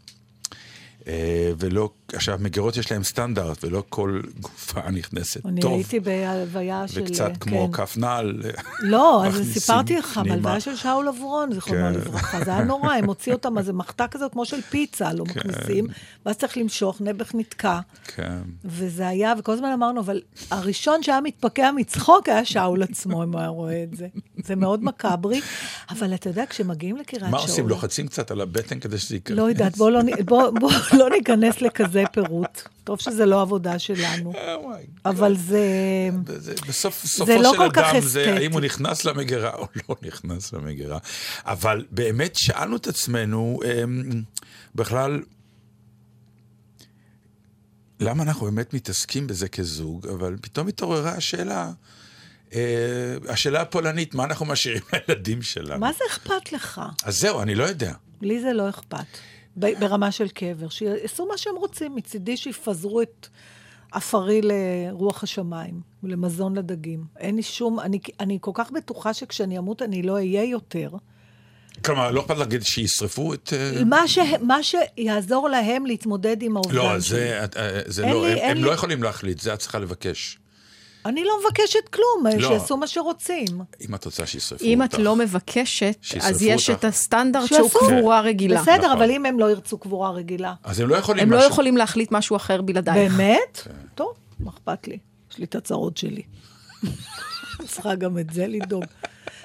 אה, ולא, עכשיו, מגירות יש להם סטנדרט, ולא כל גופה נכנסת אני טוב. הייתי בהלוויה של... וקצת כמו כן. כף נעל. לא, אז סיפרתי לך. בהלוויה של שאול אברון, זיכרונו כן. לברכה. זה היה נורא, הם הוציאו אותם, איזה מחתה כזאת כמו של פיצה, לא כן. מכניסים, ואז צריך למשוך, נעבך נתקע. כן. וזה היה, וכל הזמן אמרנו, אבל הראשון שהיה מתפקע מצחוק היה שאול עצמו, אם הוא היה רואה את זה. זה מאוד מקאברי, אבל אתה יודע, כשמגיעים לקריית שאול... מה עושים? לוחצים קצת על הבטן כדי שזה ייכנס? לא יודעת, בואו לא, בוא, בוא לא ניכנס לכזה כזה פירוט. טוב שזה לא עבודה שלנו, אבל זה... זה- בסוף, סופו לא של אדם זה. האם הוא נכנס למגירה או לא נכנס למגירה. אבל באמת שאלנו את עצמנו, אמ, בכלל, למה אנחנו באמת מתעסקים בזה כזוג, אבל פתאום התעוררה השאלה, אה, השאלה הפולנית, מה אנחנו משאירים לילדים שלנו? מה זה אכפת לך? אז זהו, אני לא יודע. לי זה לא אכפת. ברמה של קבר. שיעשו מה שהם רוצים. מצידי שיפזרו את עפרי לרוח השמיים ולמזון לדגים. אין לי שום... אני, אני כל כך בטוחה שכשאני אמות אני לא אהיה יותר. כלומר, לא אכפת להגיד שישרפו את... אה, מה, ש, מה שיעזור להם להתמודד עם האובדן לא. זה, אה, זה אין לא, לי- הם, הם לי- לא יכולים להחליט, זה את צריכה לבקש. אני לא מבקשת כלום, לא. שיעשו מה שרוצים. אם את רוצה שישרפו אם אותך. את לא מבקשת, אז יש אותך. את הסטנדרט שהוא. קבורה רגילה. בסדר, נכון. אבל אם הם לא ירצו קבורה רגילה. אז הם לא יכולים הם לא משהו- יכולים להחליט משהו אחר בלעדייך. באמת? כן. טוב, מה אכפת לי? יש לי את הצרות שלי. צריכה גם את זה לדאוג.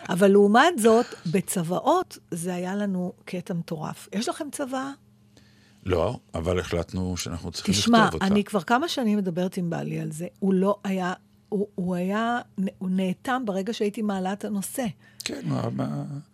אבל לעומת זאת, בצוואות זה היה לנו קטע מטורף. יש לכם צוואה? לא, אבל החלטנו שאנחנו צריכים תשמע, לכתוב אותה. אני כבר כמה שנים מדברת עם בעלי על זה. הוא לא היה, הוא, הוא היה, הוא נאטם ברגע שהייתי מעלה את הנושא. כן, מה- מה...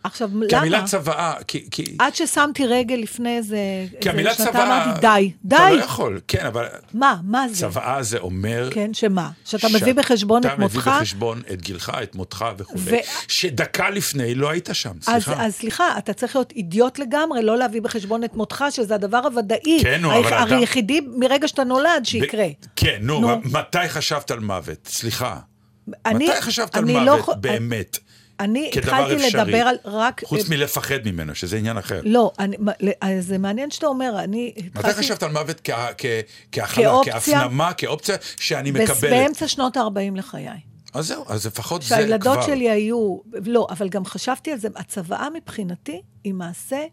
עכשיו, כי למה? המילה צוואה, כי... כי... עד ששמתי רגל לפני איזה, כי המילה צוואה... אמרתי, די, די. אתה לא יכול, כן, אבל מה, מה זה? צוואה זה אומר... כן, שמה? שאתה מביא בחשבון את מותך? אתה מביא בחשבון את גילך, את מותך וכולי. ו- שדקה לפני לא היית שם, אז, סליחה. אז סליחה, אתה צריך להיות אידיוט לגמרי, לא להביא בחשבון את מותך, שזה הדבר הוודאי. כן, נו, אבל אדם- היחידי מרגע שאתה נולד שיקרה. ב- כן, נו, נו. מתי חשבת על מוות? סליחה. אני- מתי חשבת על לא מוות יכול- באמת? אני התחלתי אפשרי. לדבר על רק... חוץ מלפחד ממנו, שזה עניין אחר. לא, אני, אז זה מעניין שאתה אומר, אני מתי התחלתי... חשבת על מוות כ- כ- כהכלה, כאופציה? כהפנמה, כאופציה שאני מקבלת? באמצע שנות ה-40 לחיי. אז זהו, אז לפחות זה כבר. שהילדות שלי היו... לא, אבל גם חשבתי על זה, הצוואה מבחינתי היא מעשה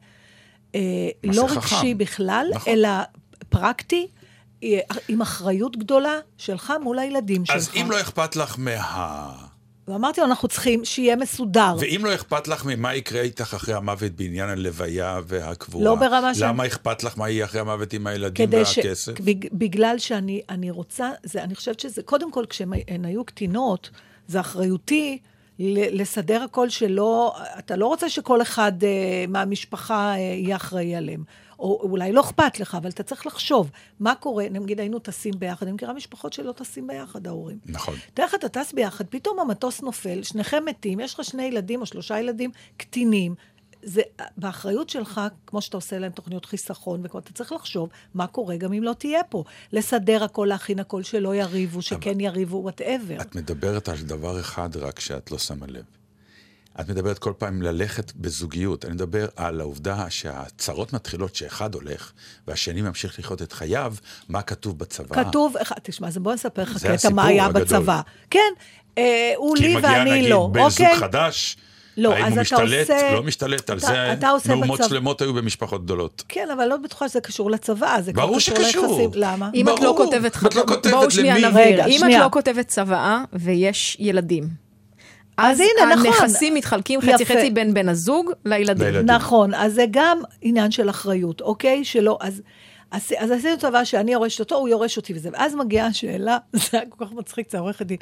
אה, לא חכם. רגשי בכלל, נכון. אלא פרקטי, אה, עם אחריות גדולה שלך מול הילדים שלך. אז אם לא אכפת לך מה... ואמרתי לו, אנחנו צריכים שיהיה מסודר. ואם לא אכפת לך ממה יקרה איתך אחרי המוות בעניין הלוויה והקבורה, לא ברמה של- למה אכפת לך מה יהיה אחרי המוות עם הילדים ש... והכסף? בג- בגלל שאני אני רוצה, זה, אני חושבת שזה, קודם כל, כשהן היו קטינות, זה אחריותי לסדר הכל שלא, אתה לא רוצה שכל אחד uh, מהמשפחה uh, יהיה אחראי עליהם. או אולי לא אכפת לך, אבל אתה צריך לחשוב, מה קורה, נגיד היינו טסים ביחד, אני מכירה משפחות שלא טסים ביחד, ההורים. נכון. תאר לך, אתה טס ביחד, פתאום המטוס נופל, שניכם מתים, יש לך שני ילדים או שלושה ילדים קטינים. זה באחריות שלך, כמו שאתה עושה להם תוכניות חיסכון, וכמו אתה צריך לחשוב מה קורה גם אם לא תהיה פה. לסדר הכל, להכין הכל, שלא יריבו, שכן יריבו, וואטאבר. את מדברת על דבר אחד רק שאת לא שמה לב. את מדברת כל פעם ללכת בזוגיות. אני מדבר על העובדה שהצרות מתחילות שאחד הולך והשני ממשיך לחיות את חייו, מה כתוב בצבא. כתוב, תשמע, אז בוא נספר לך קטע מה היה הגדול. בצבא. כן, אה, הוא כי לי מגיע ואני נגיד לא, בן זוג אוקיי? חדש, לא, האם אז הוא אתה משתלט, עושה- לא משתלט, על אתה- זה מהומות בצבא- שלמות היו במשפחות גדולות. כן, אבל לא בטוחה שזה קשור לצבא, זה ברור קשור שקשור. ליחסים. למה? אם את לא ברור, כותבת... את לא כותבת בואו שנייה למי. נבהיר. רגע, אם את. לא כותבת צוואה ויש ילדים, אז אז הנה, נכון. הנכסים מתחלקים חצי יפה. חצי בין בן הזוג לילדים. לילדים. נכון, אז זה גם עניין של אחריות, אוקיי? שלא, אז... אז, אז עשינו צבא שאני יורשת אותו, הוא יורש אותי וזה. ואז מגיעה השאלה, זה היה כל כך מצחיק, זה עורכת דין.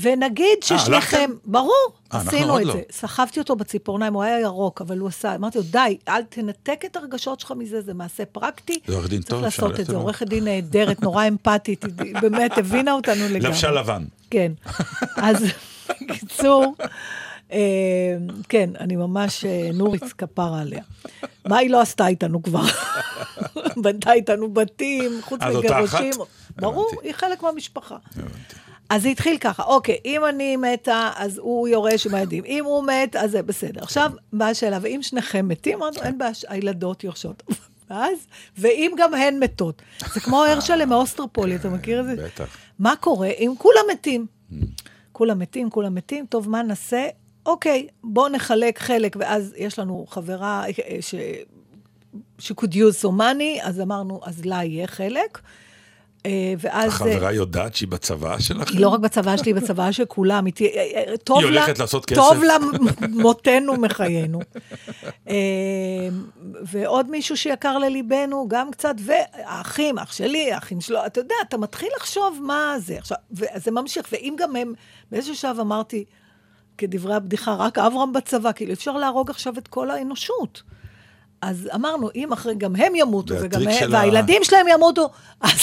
ונגיד ששניכם, הלכתם? ברור, אה, אנחנו עשינו את לא. זה. סחבתי אותו בציפורניים, הוא היה ירוק, אבל הוא עשה, אמרתי לו, די, אל תנתק את הרגשות שלך מזה, זה מעשה פרקטי. זה עורך דין טוב, צריך אפשר לעשות את זה. עורכת דין נהדרת, נורא אמפתית, היא באמת הבינה אותנו לגמרי. לבשה לבן. כן. אז בקיצור, אה, כן, אני ממש, אה, נורית כפרה עליה. מה היא לא עשתה איתנו כבר? בנתה איתנו בתים, חוץ אז מגירושים. אחת? ברור. היא חלק מהמשפחה. אז זה התחיל ככה, אוקיי, אם אני מתה, אז הוא יורש עם הילדים. אם הוא מת, אז זה בסדר. עכשיו, באה השאלה, ואם שניכם מתים, אמרנו, אין בעיה, הילדות יורשות. ואז, ואם גם הן מתות. זה כמו הרשלה מאוסטרופולי, אתה מכיר את זה? בטח. מה קורה אם כולם מתים? כולם מתים, כולם מתים, טוב, מה נעשה? אוקיי, בואו נחלק חלק, ואז יש לנו חברה אה, ש... ש- could use some money, אז אמרנו, אז לה יהיה חלק. אה, ואז... החברה יודעת שהיא בצבא שלכם? היא לא רק בצבא שלי, היא בצבא של כולם. היא, אה, אה, טוב היא הולכת לעשות כסף. טוב לה מותנו מחיינו. אה, ועוד מישהו שיקר לליבנו, גם קצת, והאחים, אח שלי, האחים שלו, אתה יודע, אתה מתחיל לחשוב מה זה. עכשיו, וזה ממשיך, ואם גם הם, באיזשהו שלב אמרתי, כדברי הבדיחה, רק אברהם בצבא, כאילו, אפשר להרוג עכשיו את כל האנושות. אז אמרנו, אם אחרי גם הם ימותו, וגם הם, של ה- והילדים שלהם ימותו, אז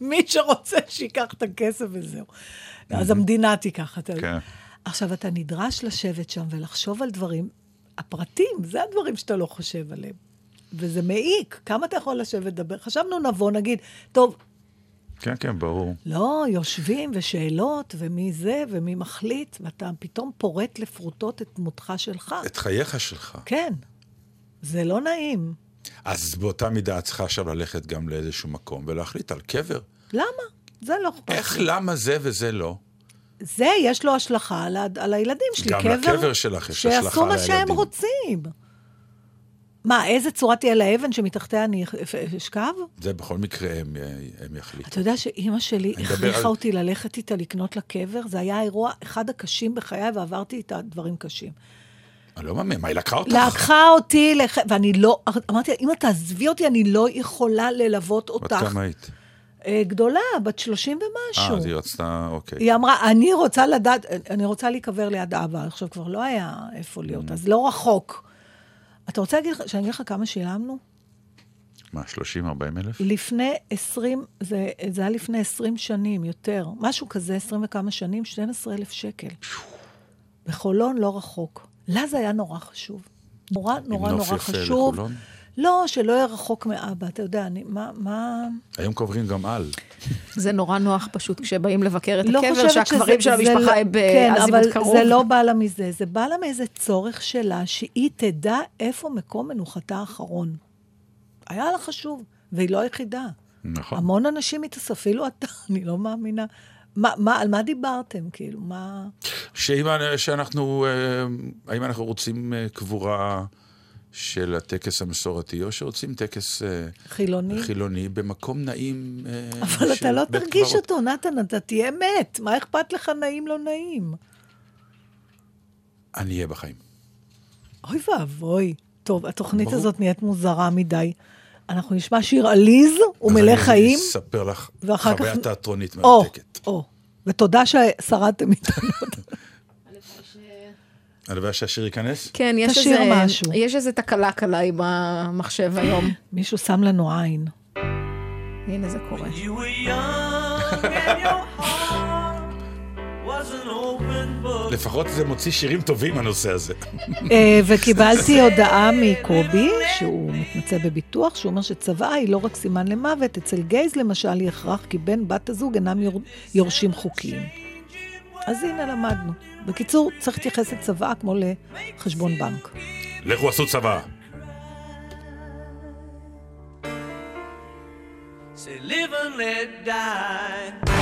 מי שרוצה שייקח את הכסף וזהו. אז המדינה תיקח את זה. כן. עכשיו, אתה נדרש לשבת שם ולחשוב על דברים, הפרטים, זה הדברים שאתה לא חושב עליהם. וזה מעיק, כמה אתה יכול לשבת לדבר? חשבנו, נבוא, נגיד, טוב, כן, כן, ברור. לא, יושבים ושאלות, ומי זה, ומי מחליט, ואתה פתאום פורט לפרוטות את דמותך שלך. את חייך שלך. כן, זה לא נעים. אז באותה מידה את צריכה עכשיו ללכת גם לאיזשהו מקום ולהחליט על קבר. למה? זה לא אכפת איך. למה זה וזה לא? זה, יש לו השלכה על, ה- על הילדים שלי. גם קבר, לקבר שלך יש השלכה שיעשו על מה שהם הילדים. רוצים. מה, איזה צורה תהיה לאבן שמתחתיה אני אשכב? זה בכל מקרה הם, הם יחליטו. אתה יודע שאימא שלי הכריחה על- אותי ללכת איתה לקנות לקבר? זה היה האירוע אחד הקשים בחיי, ועברתי איתה דברים קשים. אני לא מאמין, מה, היא לקחה אותך? לקחה אותי, לח... ואני לא, אמרתי לה, אמא, תעזבי אותי, אני לא יכולה ללוות בת אותך. כמה היית? אה, גדולה, בת 30 ומשהו. אה, אז היא רצתה, אוקיי. היא אמרה, אני רוצה לדעת, אני רוצה להיקבר ליד אבא. עכשיו, כבר לא היה איפה להיות, Mm. אז לא רחוק. אתה רוצה להגיד, שאני אגיד לך כמה שילמנו? מה, 30, 40 אלף? לפני 20, זה, זה היה לפני 20 שנים, יותר. משהו כזה, 20 וכמה שנים, 12 אלף שקל. בחולון לא רחוק. לה זה היה נורא חשוב. נורא נורא נורא חשוב. לחולון? לא, שלא יהיה רחוק מאבא. אתה יודע, אני, מה, מה... היום קוברים גם על. זה נורא נוח פשוט כשבאים לבקר את לא הקבר, חושבת שהקברים של המשפחה לא- הם כן, בעזיבות אבל קרוב. זה לא בא לה מזה, זה בא לה מאיזה צורך שלה, שהיא תדע איפה מקום מנוחתה האחרון. היה לה חשוב, והיא לא היחידה. נכון. המון אנשים התאספו, אפילו אתה, אני לא מאמינה. מה, מה, על מה דיברתם, כאילו? מה... שאם שאנחנו, אה, האם אנחנו רוצים אה, קבורה של הטקס המסורתי, או שרוצים טקס אה, חילוני? חילוני במקום נעים אה, אבל אתה לא תרגיש קברות. אותו, נתן, אתה תהיה מת. מה אכפת לך נעים לא נעים? אני אהיה בחיים. אוי ואבוי. טוב, התוכנית ברור. הזאת נהיית מוזרה מדי. אנחנו נשמע שיר עליז ומלא אז אני חיים. אספר לך חוויה כך- תיאטרונית או, מרתקת. או. ותודה ששרדתם איתנו. הלוואי שהשיר ייכנס? כן, יש תשאיר איזה, משהו. יש איזה תקלה קלה עם המחשב היום. מישהו שם לנו עין. הנה זה קורה. לפחות זה מוציא שירים טובים, הנושא הזה. אה, וקיבלתי הודעה מקובי, שהוא מתמצא בביטוח, שהוא אומר שצוואה היא לא רק סימן למוות, אצל גייז למשל היא הכרח כי בן בת הזוג אינם יור- יורשים חוקיים. אז הנה למדנו. בקיצור, צריך להתייחס לצוואה כמו לחשבון בנק. לכו עשו צבא. Say live and let die.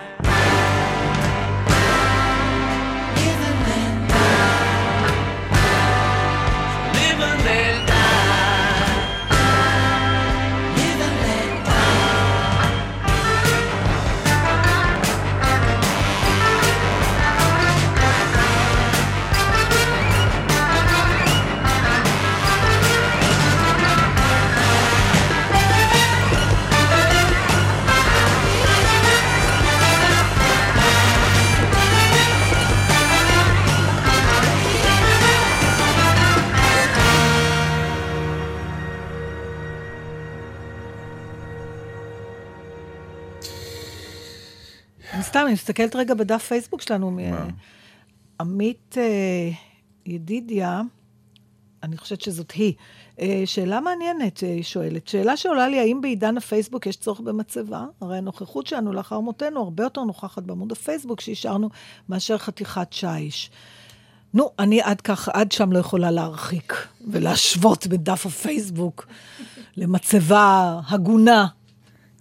סתם, אני מסתכלת רגע בדף פייסבוק שלנו. מ- עמית אה, ידידיה, אני חושבת שזאת היא. אה, שאלה מעניינת, אה, היא שואלת. שאלה שעולה לי, האם בעידן הפייסבוק יש צורך במצבה? הרי הנוכחות שלנו לאחר מותנו הרבה יותר נוכחת בעמוד הפייסבוק שהשארנו מאשר חתיכת שיש. נו, אני עד כך, עד שם לא יכולה להרחיק ולהשוות בדף הפייסבוק למצבה הגונה.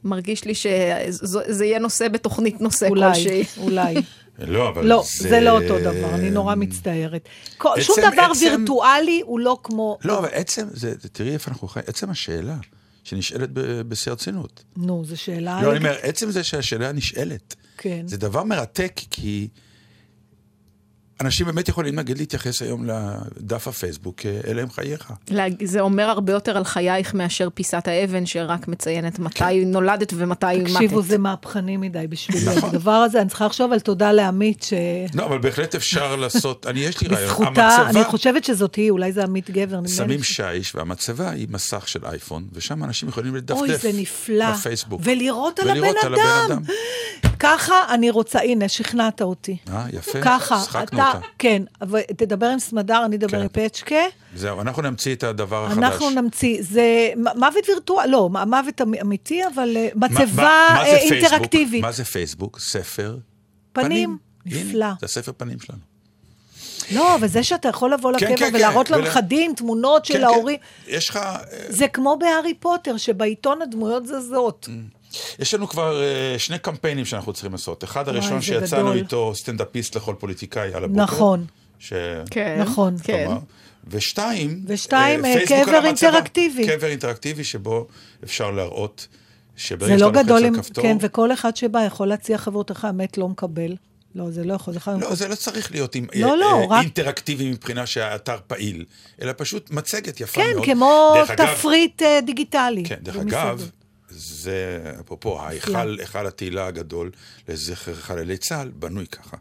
מרגיש לי שזה יהיה נושא בתוכנית נושא אולי, כלשהי. אולי. לא, אבל לא, זה לא אותו דבר, אני נורא מצטערת. כל- שום דבר עצם- וירטואלי הוא לא כמו... לא, אבל עצם, זה, זה- תראי איפה אנחנו חיים, עצם השאלה שנשאלת בשיא הרצינות. נו, זו שאלה... לא, אני אומר, עצם זה שהשאלה נשאלת, כן. זה דבר מרתק, כי אנשים באמת יכולים, נגיד, להתייחס היום לדף הפייסבוק, אה, אלה הם חייך. זה אומר הרבה יותר על חייך מאשר פיסת האבן שרק מציינת מתי נולדת ומתי מתת. כן. תקשיבו, זה מהפכני מדי בשבילי. הדבר הזה, אני צריכה לחשוב על תודה לעמית, ש... לא, אבל בהחלט אפשר לעשות, אני, יש לי רעיון. בזכותה, אני המצבה, חושבת שזאת היא, אולי זה עמית גבר. שמים שיש, והמצבה היא מסך של אייפון, ושם אנשים יכולים לדפדף. אוי, זה נפלא. בפייסבוק. ולראות על ולראות הבן על הבן אדם. ככה אני רוצה, הנה, שכנעת אותי. אה, יפה. ככה, שחקנו אתה, אותה. כן, אבל תדבר עם סמדר, אני אדבר כן. עם פצ'קה. זהו, אנחנו נמציא את הדבר החדש. אנחנו נמציא, זה מוות וירטואלי, לא, מוות אמ- אמיתי, אבל אה, מצבה אה? אינטראקטיבית. מה זה פייסבוק? ספר פנים. נפלא. הנה, זה הספר פנים שלנו. לא, אבל זה שאתה יכול לבוא כן, לקבר כן, ולהראות כן, ול- לנכדים תמונות כן, של כן. ההורים, יש לך, אה, זה כמו בהארי פוטר, שבעיתון הדמויות זזות. יש לנו כבר אה, שני קמפיינים שאנחנו צריכים לעשות. אחד הראשון שיצאנו גדול. איתו, סטנדאפיסט לכל פוליטיקאי על הבוקר. נכון. ש... כן. נכון. כן. כלומר, ושתיים, ושתיים, אה, פייסבוק קבר. אינטראקטיבי. קבר אינטראקטיבי שבו אפשר להראות שברגע זה שאתה לא לוחץ גדול, על כפתור... כן, וכל אחד שבא יכול להציע חברותיך, המת לא מקבל. לא, זה לא יכול, זה חייב... לא, זה לא צריך להיות עם, לא, אה, לא, אה, רק- אינטראקטיבי מבחינה שהאתר פעיל, אלא פשוט מצגת יפה כן, מאוד. כמו דרך אגב- תפריט אה, דיגיטלי. כן, דרך. אגב, זה, אפרופו, ההיכל, היכל התהילה הגדול לזכר חללי צה"ל, בנוי ככה.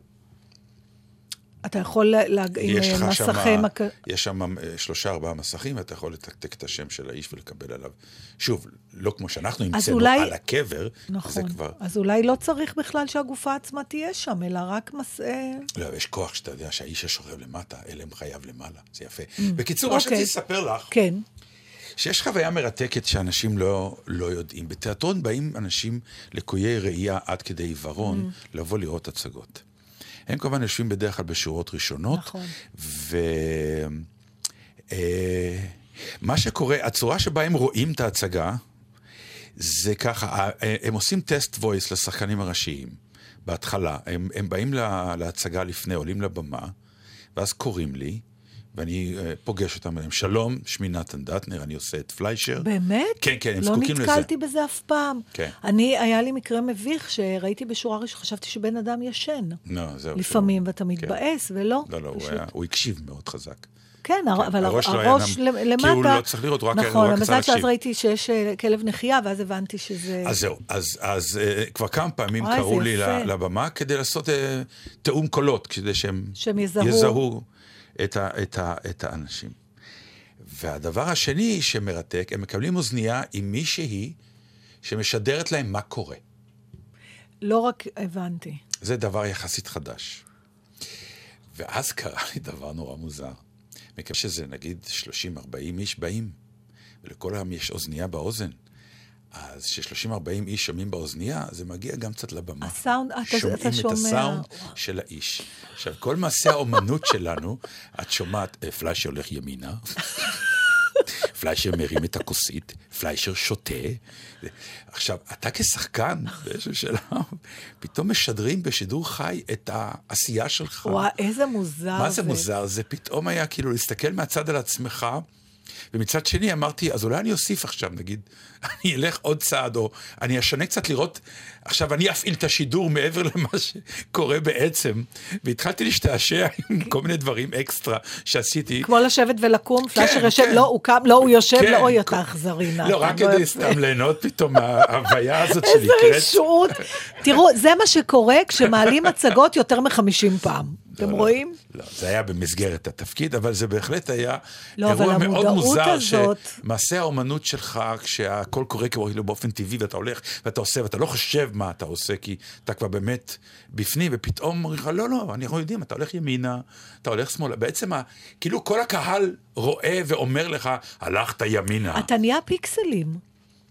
אתה יכול לה- לה- עם יש אה, מסכי שם, מק... יש שם אה, שלושה ארבעה מסכים, ואתה יכול לתקתק את השם של האיש ולקבל עליו. שוב, לא כמו שאנחנו המצאנו אולי- על הקבר, זה נכון. כבר... אז אולי לא צריך בכלל שהגופה עצמה תהיה שם, אלא רק מס... אה, לא, יש כוח שאתה יודע שהאיש השוכב למטה, אלה הם חייו למעלה, זה יפה. בקיצור, מה אוקיי. שרציתי לספר לך, כן. שיש חוויה מרתקת שאנשים לא, לא יודעים. בתיאטרון באים אנשים לקויי ראייה עד כדי עיוורון לבוא לראות הצגות. הם כמובן יושבים בדרך כלל בשורות ראשונות. נכון. ו... אה, מה שקורה, הצורה שבה הם רואים את ההצגה, זה ככה, ה- הם עושים טסט וויס לשחקנים הראשיים בהתחלה. הם, הם באים לה, להצגה לפני, עולים לבמה, ואז קוראים לי, ואני אה, פוגש אותם, הם שלום, שמי נתן דטנר, אני עושה את פליישר. באמת? כן, כן, הם לא זקוקים לזה. נתקלתי בזה אף פעם. כן. אני, היה לי מקרה מביך שראיתי בשורה ראשונה, חשבתי שבן אדם ישן. לא, זהו. לפעמים, שהוא- ואתה כן. מתבאס, ולא. לא, לא, הוא, פשוט. היה, הוא הקשיב מאוד חזק. כן, הר- אבל הראש היה הראש למ- למטה... כי הוא לא צריך לראות, הוא רק- הוא נכון, רק רצה שאז להקשיב. ראיתי שיש אה, כלב נחייה, ואז הבנתי שזה... אז זהו, אז, אז אה, כבר כמה פעמים קראו לי יפה. לבמה כדי לעשות תיאום קולות, כדי שהם, שהם יזהו. יזהו את, ה, את, ה, את האנשים. והדבר השני שמרתק, הם מקבלים אוזנייה עם מישהי שמשדרת להם מה קורה. לא רק הבנתי. זה דבר יחסית חדש. ואז קרה לי דבר נורא מוזר. מכיוון שזה נגיד 30-40 איש באים, ולכל העם יש אוזנייה באוזן, אז כש-30-40 איש שומעים באוזנייה, זה מגיע גם קצת לבמה. הסאונד, אתה, שומעים שומע. את הסאונד של האיש. עכשיו, כל מעשה האומנות שלנו, את שומעת, אה, פליישר הולך ימינה, פליישר מרים את הכוסית, פליישר שותה. עכשיו, אתה כשחקן, באיזשהו שלב, פתאום משדרים בשידור חי את העשייה שלך. וואי, איזה מוזר מה זה מוזר? זה פתאום היה כאילו להסתכל מהצד על עצמך, ומצד שני אמרתי, אז אולי אני אוסיף עכשיו, נגיד, אני אלך עוד צעד, או אני אשנה קצת לראות, עכשיו אני אפעיל את השידור מעבר למה שקורה בעצם, והתחלתי להשתעשע עם כל מיני דברים אקסטרה שעשיתי. כמו לשבת ולקום, פלאשר יושב, כן. לא, הוא קם, לא, הוא יושב, כן, לא, אוי, כל- אתה אכזרי. לא, רק לא כדי. סתם ליהנות פתאום מההוויה הזאת איזה שנקראת. רשעות. תראו, זה מה שקורה כשמעלים הצגות יותר מ-50 פעם. אתם רואים? לא, זה היה במסגרת התפקיד, אבל זה בהחלט היה לא, אירוע מאוד מוזר, הזאת- שמעשה האומנות שלך, כשהכל קורה כאילו באופן טבעי, ואתה הולך ואתה עושה, ואתה לא חושב מה אתה עושה, כי אתה כבר באמת בפנים, ופתאום אומרים לך, לא, לא, אנחנו יודעים, אתה הולך ימינה, אתה הולך שמאלה. בעצם, כאילו כל הקהל רואה ואומר לך, הלכת ימינה. אתה נהיה פיקסלים.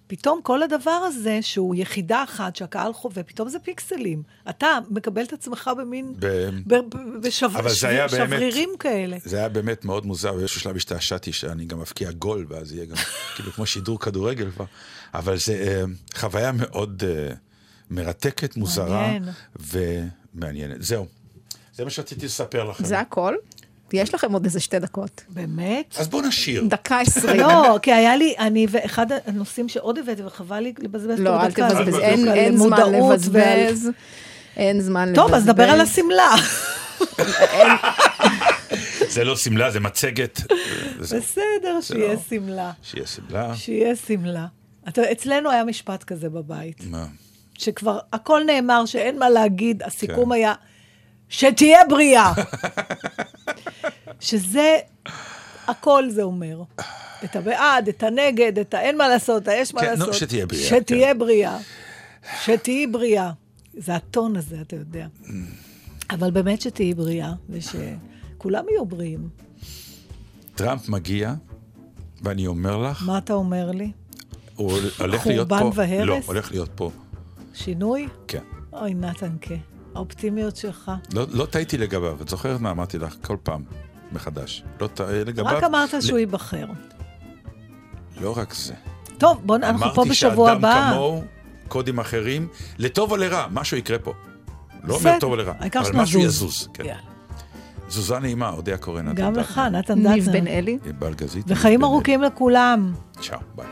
פתאום כל הדבר הזה, שהוא יחידה אחת שהקהל חווה, פתאום זה פיקסלים. אתה מקבל את עצמך במין... ב- ב- ב- בשב- אבל זה היה באמת- שברירים כאלה. זה היה באמת מאוד מוזר, באיזשהו שלב השתעשעתי שאני גם אבקיע גול, ואז יהיה גם כאילו כמו שידור כדורגל כבר. אבל זה אה, חוויה מאוד אה, מרתקת, מוזרה מעניין. ומעניינת. זהו, זה מה שרציתי לספר לכם. זה הכל? יש לכם עוד איזה שתי דקות. באמת? אז בואו נשיר. דקה עשרים. לא, כי היה לי, אני, ואחד הנושאים שעוד הבאתי, וחבל לי לבזבז לא, אל תבזבז, אין- זמן לבזבז. אין זמן לבזבז. טוב, אז נדבר על השמלה. זה לא שמלה, זה מצגת. בסדר, שיהיה לא. שמלה. שיהיה שמלה. שיהיה שמלה. אתה, אצלנו היה משפט כזה בבית, מה? שכבר הכל נאמר, שאין מה להגיד, הסיכום כן. היה, שתהיה בריאה. שזה, הכל זה אומר. את הבעד, את הנגד, את האין מה לעשות, האש מה כן, נו, לעשות. שתהיה בריאה, שתהיה בריאה. שתהיי בריאה. זה הטון הזה, אתה יודע. אבל באמת שתהיי בריאה, ושכולם יהיו בריאים. טראמפ מגיע, ואני אומר לך, מה אתה אומר לי? הוא הולך להיות פה. חורבן והרס? לא, הולך להיות פה. שינוי? כן. אוי, נתנקה, האופטימיות שלך. לא, לא טעיתי לגביו, את זוכרת מה אמרתי לך כל פעם מחדש. לא טעה לגביו. רק אמרת ל- שהוא ייבחר. לא רק זה. טוב, בוא, אנחנו פה אמרתי בשבוע שאדם הבא. כמוהו, קודים אחרים, לטוב או לרע, משהו יקרה פה. לא אומר טוב או לרע, אבל משהו. יזוז. כן. יאללה. זוזה נעימה, אודיה קורן. גם לך, נתן אה, ניב. בן אלי. בלגזית. וחיים ארוכים לכולם. צ'או, ביי.